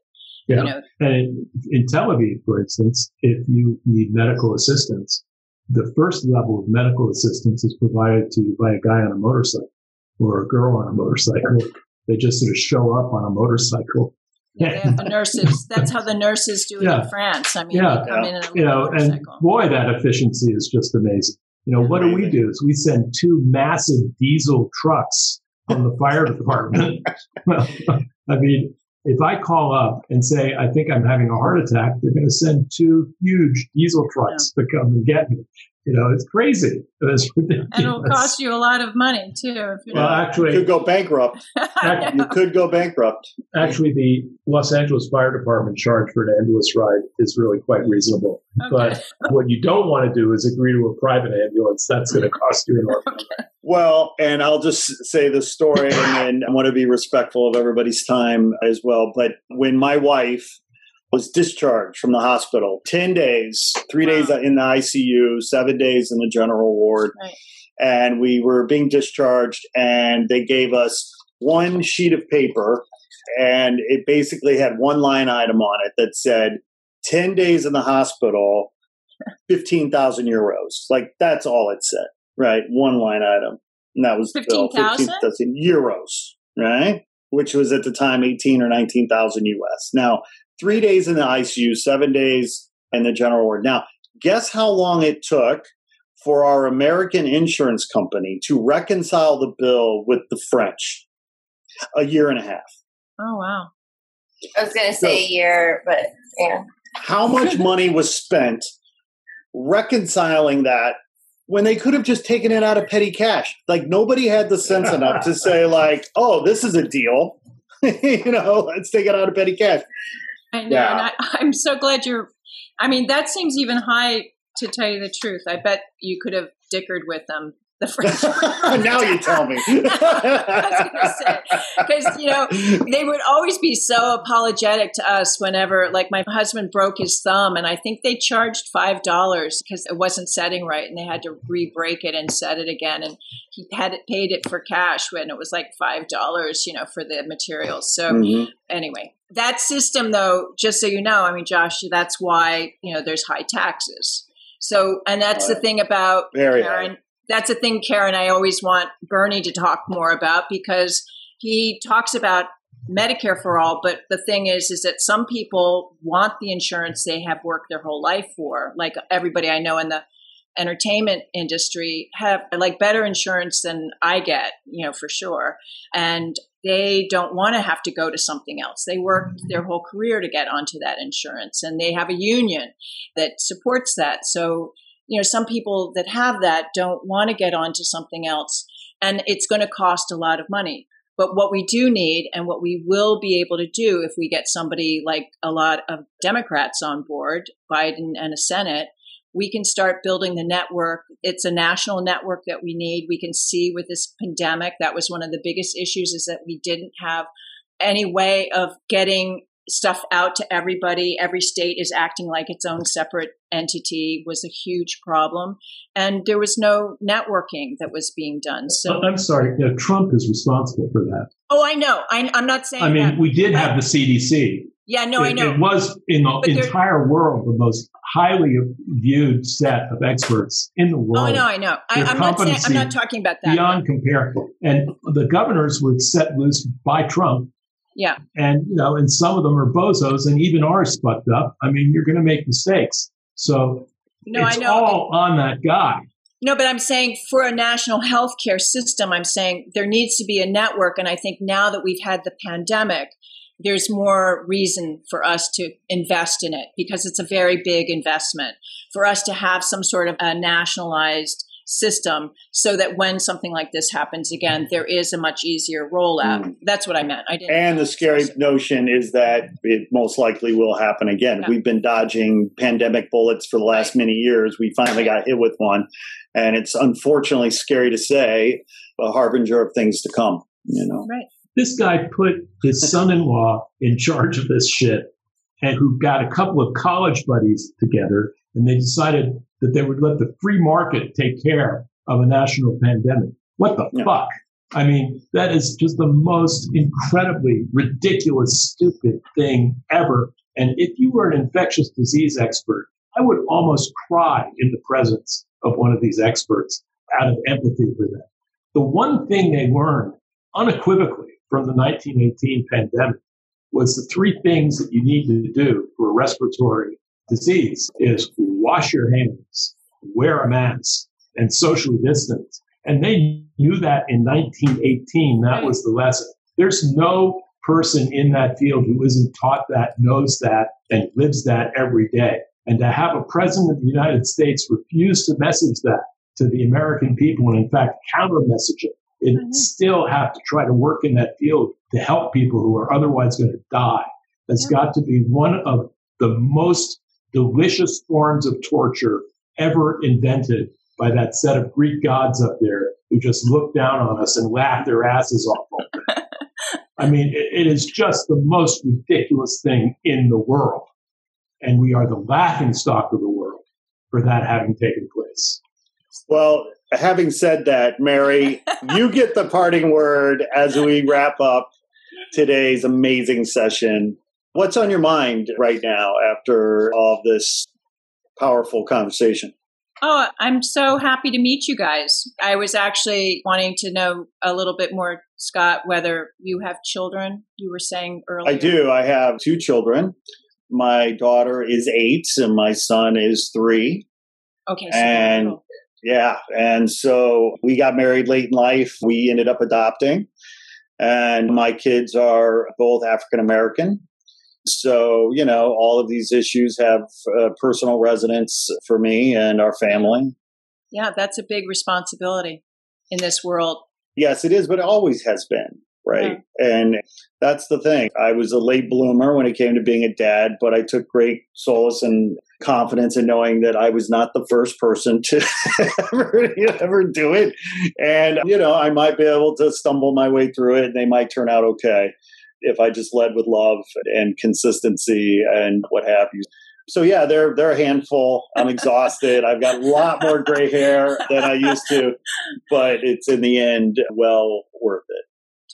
Yeah. You know, And in, Tel Aviv, for instance, if you need medical assistance, the first level of medical assistance is provided to you by a guy on a motorcycle or a girl on a motorcycle. They just sort of show up on a motorcycle. yeah, the nurses. That's how the nurses do it Yeah. in France. I mean, Yeah. they come in in a you know, and boy, that efficiency is just amazing. You know, what do we do? Is we send two massive diesel trucks from the fire department. (laughs) I mean, if I call up and say I think I'm having a heart attack, they're going to send two huge diesel trucks to come and get me. You know, it's crazy. It's ridiculous. (laughs) and it'll cost you a lot of money too. If you're Well, not, You could go bankrupt. (laughs) I You could go bankrupt. actually, the Los Angeles Fire Department charge for an ambulance ride is really quite reasonable. But what you don't want to do is agree to a private ambulance. That's going (laughs) to cost you an arm. Well, and I'll just say the story, and then I want to be respectful of everybody's time as well. But when my wife was discharged from the hospital, 10 days, three Wow. days in the ICU, seven days in the general ward, Right. and we were being discharged, and they gave us one sheet of paper, and it basically had one line item on it that said, 10 days in the hospital, 15,000 euros. Like, that's all it said, right? One line item. And that was the bill, 15,000? 15,000 euros, right? Which was at the time 18 or 19,000 US. Now, three days in the ICU, seven days in the general ward. Now, guess how long it took for our American insurance company to reconcile the bill with the French? A year and a half. oh wow. I was going to say a year, but yeah. how much (laughs) money was spent reconciling that when they could have just taken it out of petty cash like nobody had the sense enough to say like oh this is a deal (laughs) you know let's take it out of petty cash I know, Yeah. and I, (laughs) I'm so glad you're. I mean, that seems even high to tell you the truth. I bet you could have dickered with them. The French. (laughs) now you tell me (laughs) because you know they would always be so apologetic to us whenever, like, my husband broke his thumb, and I think they charged five dollars because it wasn't setting right, and they had to re-break it and set it again, and he had it paid it for cash when it was like five dollars, you know, for the materials. So Mhm. anyway, that system, though, just so you know, I mean, Josh, that's why you know there's high taxes. So, and that's the thing about Very Karen. That's a thing, Karen. I always want Bernie to talk more about because he talks about Medicare for all. But the thing is, is that some people want the insurance they have worked their whole life for. Like everybody I know in the entertainment industry have like better insurance than I get, you know, for sure. And they don't want to have to go to something else. They worked their whole career to get onto that insurance and they have a union that supports that. So, you know, some people that have that don't want to get onto something else and it's going to cost a lot of money. But what we do need and what we will be able to do if we get somebody like a lot of Democrats on board, Biden and a Senate, we can start building the network. It's a national network that we need. We can see with this pandemic, that was one of the biggest issues is that we didn't have any way of getting stuff out to everybody. Every state is acting like its own separate entity was a huge problem. And there was no networking that was being done. So uh, I'm sorry, you know, Trump is responsible for that. Oh, I know. I, am not saying I mean, that. we did have the CDC. Yeah, no, it, I know. It was in the But entire world the most highly viewed set of experts in the world. Oh, I know, I know. I, I'm not saying, I'm not talking about that. Beyond compare. And the governors were set loose by Trump. Yeah. And, you know, and some of them are bozos, and even ours fucked up. I mean, you're going to make mistakes. So No, it's I know. all on that guy. No, but I'm saying for a national healthcare system, I'm saying there needs to be a network. And I think now that we've had the pandemic, there's more reason for us to invest in it because it's a very big investment for us to have some sort of a nationalized system so that when something like this happens again, there is a much easier rollout. Mm. That's what I meant. I didn't. And the scary notion is that it most likely will happen again. Yeah. We've been dodging pandemic bullets for the last many years. We finally got hit with one. And it's unfortunately scary to say, a harbinger of things to come, you know. Right. This guy put his son-in-law in charge of this shit, and who got a couple of college buddies together, and they decided that they would let the free market take care of a national pandemic. What the Yeah. fuck? I mean, that is just the most incredibly ridiculous, stupid thing ever. And if you were an infectious disease expert, I would almost cry in the presence of one of these experts out of empathy for them. The one thing they learned unequivocally from the 1918 pandemic was the three things that you need to do for a respiratory disease is wash your hands, wear a mask, and socially distance. And they knew that in 1918. That was the lesson. There's no person in that field who isn't taught that, knows that, and lives that every day. And to have a president of the United States refuse to message that to the American people and in fact counter message it, it Mhm. still have to try to work in that field to help people who are otherwise going to die. That's Yeah. got to be one of the most delicious forms of torture ever invented by that set of Greek gods up there who just look down on us and laugh their asses off. all day. (laughs) I mean, it, it is just the most ridiculous thing in the world. And we are the laughing stock of the world for that having taken place. Well, having said that, Mary, (laughs) you get the parting word as we wrap up today's amazing session. What's on your mind right now after all this powerful conversation? Oh, I'm so happy to meet you guys. I was actually wanting to know a little bit more, Scott, whether you have children. You were saying earlier. I do. I have two children. My daughter is eight, and my son is three. Okay. So And-. Yeah. And so we got married late in life. We ended up adopting, and my kids are both African American. So, you know, all of these issues have uh, personal resonance for me and our family. yeah, that's a big responsibility in this world. Yes, it is, but it always has been, right? And that's the thing. I was a late bloomer when it came to being a dad, but I took great solace and confidence in knowing that I was not the first person to (laughs) ever, ever do it. And, you know, I might be able to stumble my way through it and they might turn out okay if I just led with love and consistency and what have you. So yeah, they're they're a handful. I'm exhausted. I've got a lot more gray hair than I used to, but it's in the end well worth it.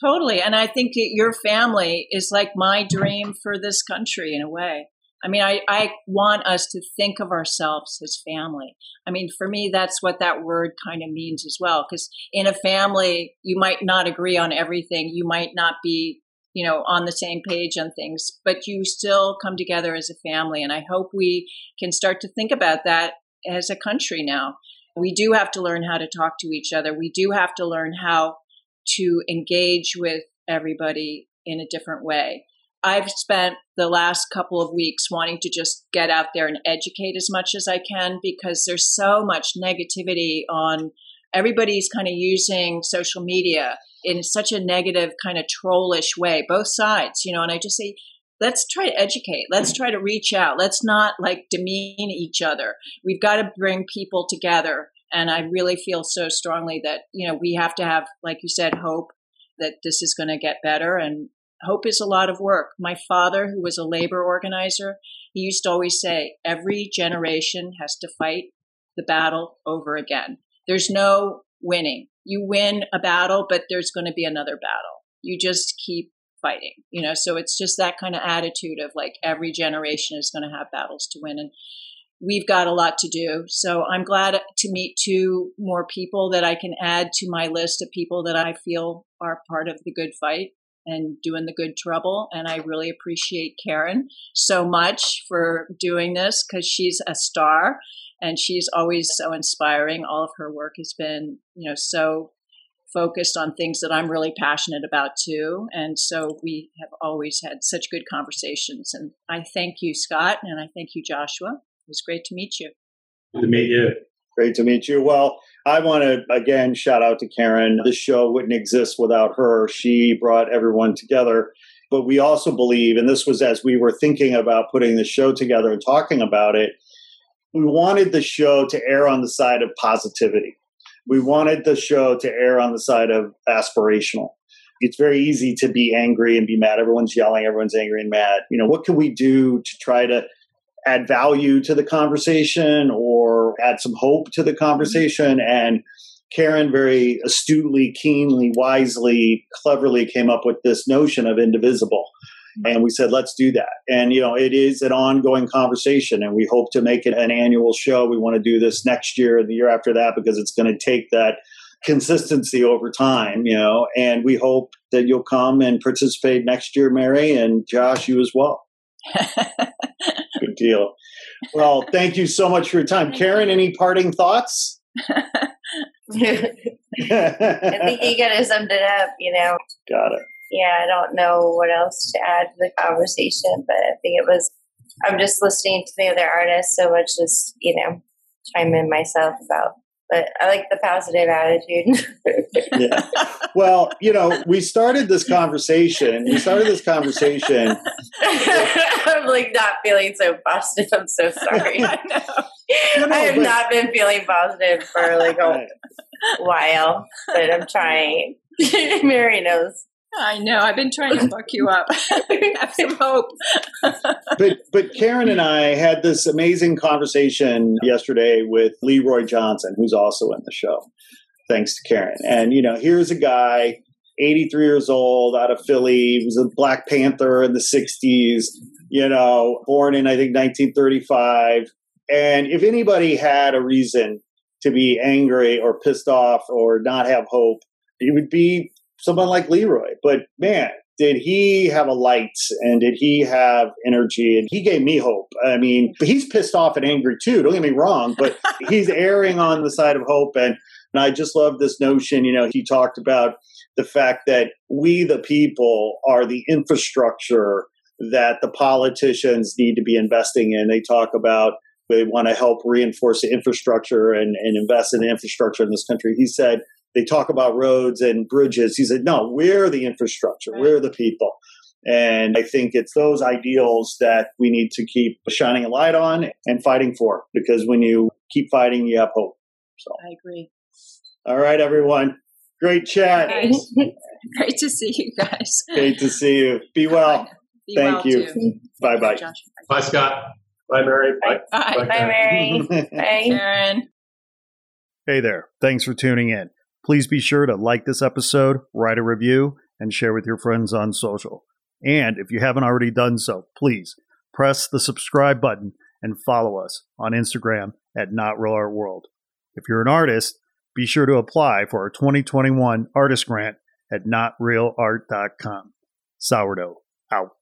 Totally. And I think that your family is like my dream for this country in a way. I mean, I, I want us to think of ourselves as family. I mean, for me, that's what that word kind of means as well. Because in a family, you might not agree on everything. You might not be, you know, on the same page on things, but you still come together as a family. And I hope we can start to think about that as a country now. We do have to learn how to talk to each other. We do have to learn how to engage with everybody in a different way. I've spent the last couple of weeks wanting to just get out there and educate as much as I can because there's so much negativity on everybody's kind of using social media in such a negative kind of trollish way, both sides, you know, and I just say, let's try to educate. Let's try to reach out. Let's not like demean each other. We've got to bring people together. And I really feel so strongly that, you know, we have to have, like you said, hope that this is going to get better. And hope is a lot of work. My father, who was a labor organizer, he used to always say, every generation has to fight the battle over again. There's no winning. You win a battle, but there's going to be another battle. You just keep fighting, you know? So it's just that kind of attitude of like every generation is going to have battles to win. And we've got a lot to do. So I'm glad to meet two more people that I can add to my list of people that I feel are part of the good fight and doing the good trouble. And I really appreciate Karen so much for doing this because she's a star and she's always so inspiring. All of her work has been, you know, so focused on things that I'm really passionate about too. And so we have always had such good conversations. And I thank you, Scott, and I thank you, Joshua. It was great to meet you. Good to meet you. Great to meet you. Well, I want to again shout out to Karen. This show wouldn't exist without her. She brought everyone together. But we also believe, and this was as we were thinking about putting the show together and talking about it, we wanted the show to err on the side of positivity. We wanted the show to err on the side of aspirational. It's very easy to be angry and be mad. Everyone's yelling, everyone's angry and mad. You know, what can we do to try to add value to the conversation or add some hope to the conversation. Mm-hmm. And Karen very astutely, keenly, wisely, cleverly came up with this notion of indivisible. Mm-hmm. And we said, let's do that. And, you know, it is an ongoing conversation, and we hope to make it an annual show. We want to do this next year and the year after that because it's going to take that consistency over time, you know, and we hope that you'll come and participate next year, Mary, and Josh, you as well. (laughs) Deal. Well, thank you so much for your time. Karen, any parting thoughts? I think you kind of summed it up, you know. Got it. Yeah, I don't know what else to add to the conversation, but I think it was, I'm just listening to the other artists so much as, you know, chime in myself about but I like the positive attitude. (laughs) yeah. Well, you know, we started this conversation. We started this conversation. (laughs) I'm like not feeling so positive. I'm so sorry. (laughs) I, no, no, I have but, not been feeling positive for like a right. while, but I'm trying. Mary knows. I know. I've been trying to (laughs) fuck you up. (laughs) Have some hope. (laughs) but but Karen and I had this amazing conversation yesterday with Leroy Johnson, who's also in the show. Thanks to Karen. And you know, here's a guy, 83 years old, out of Philly. He was a Black Panther in the 60s. You know, born in I think 1935. And if anybody had a reason to be angry or pissed off or not have hope, it would be someone like Leroy. But man, did he have a light and did he have energy? And he gave me hope. I mean, he's pissed off and angry too. Don't get me wrong, but (laughs) he's erring on the side of hope. And, and I just love this notion. You know, he talked about the fact that we, the people, are the infrastructure that the politicians need to be investing in. They talk about they want to help reinforce the infrastructure and, and invest in the infrastructure in this country. He said, they talk about roads and bridges. He said, no, we're the infrastructure, right. we're the people. And I think it's those ideals that we need to keep shining a light on and fighting for because when you keep fighting, you have hope. So I agree. All right, everyone. Great chat. (laughs) Great to see you guys. Great to see you. Be well. Be Thank well you. Bye bye. Bye, Scott. Bye, Mary. Bye. Bye, bye, bye Mary. (laughs) bye, Karen. Hey there. Thanks for tuning in. Please be sure to like this episode, write a review, and share with your friends on social. And if you haven't already done so, please press the subscribe button and follow us on Instagram at Not Real Art World. If you're an artist, be sure to apply for our 2021 artist grant at notrealart.com. Sourdough out.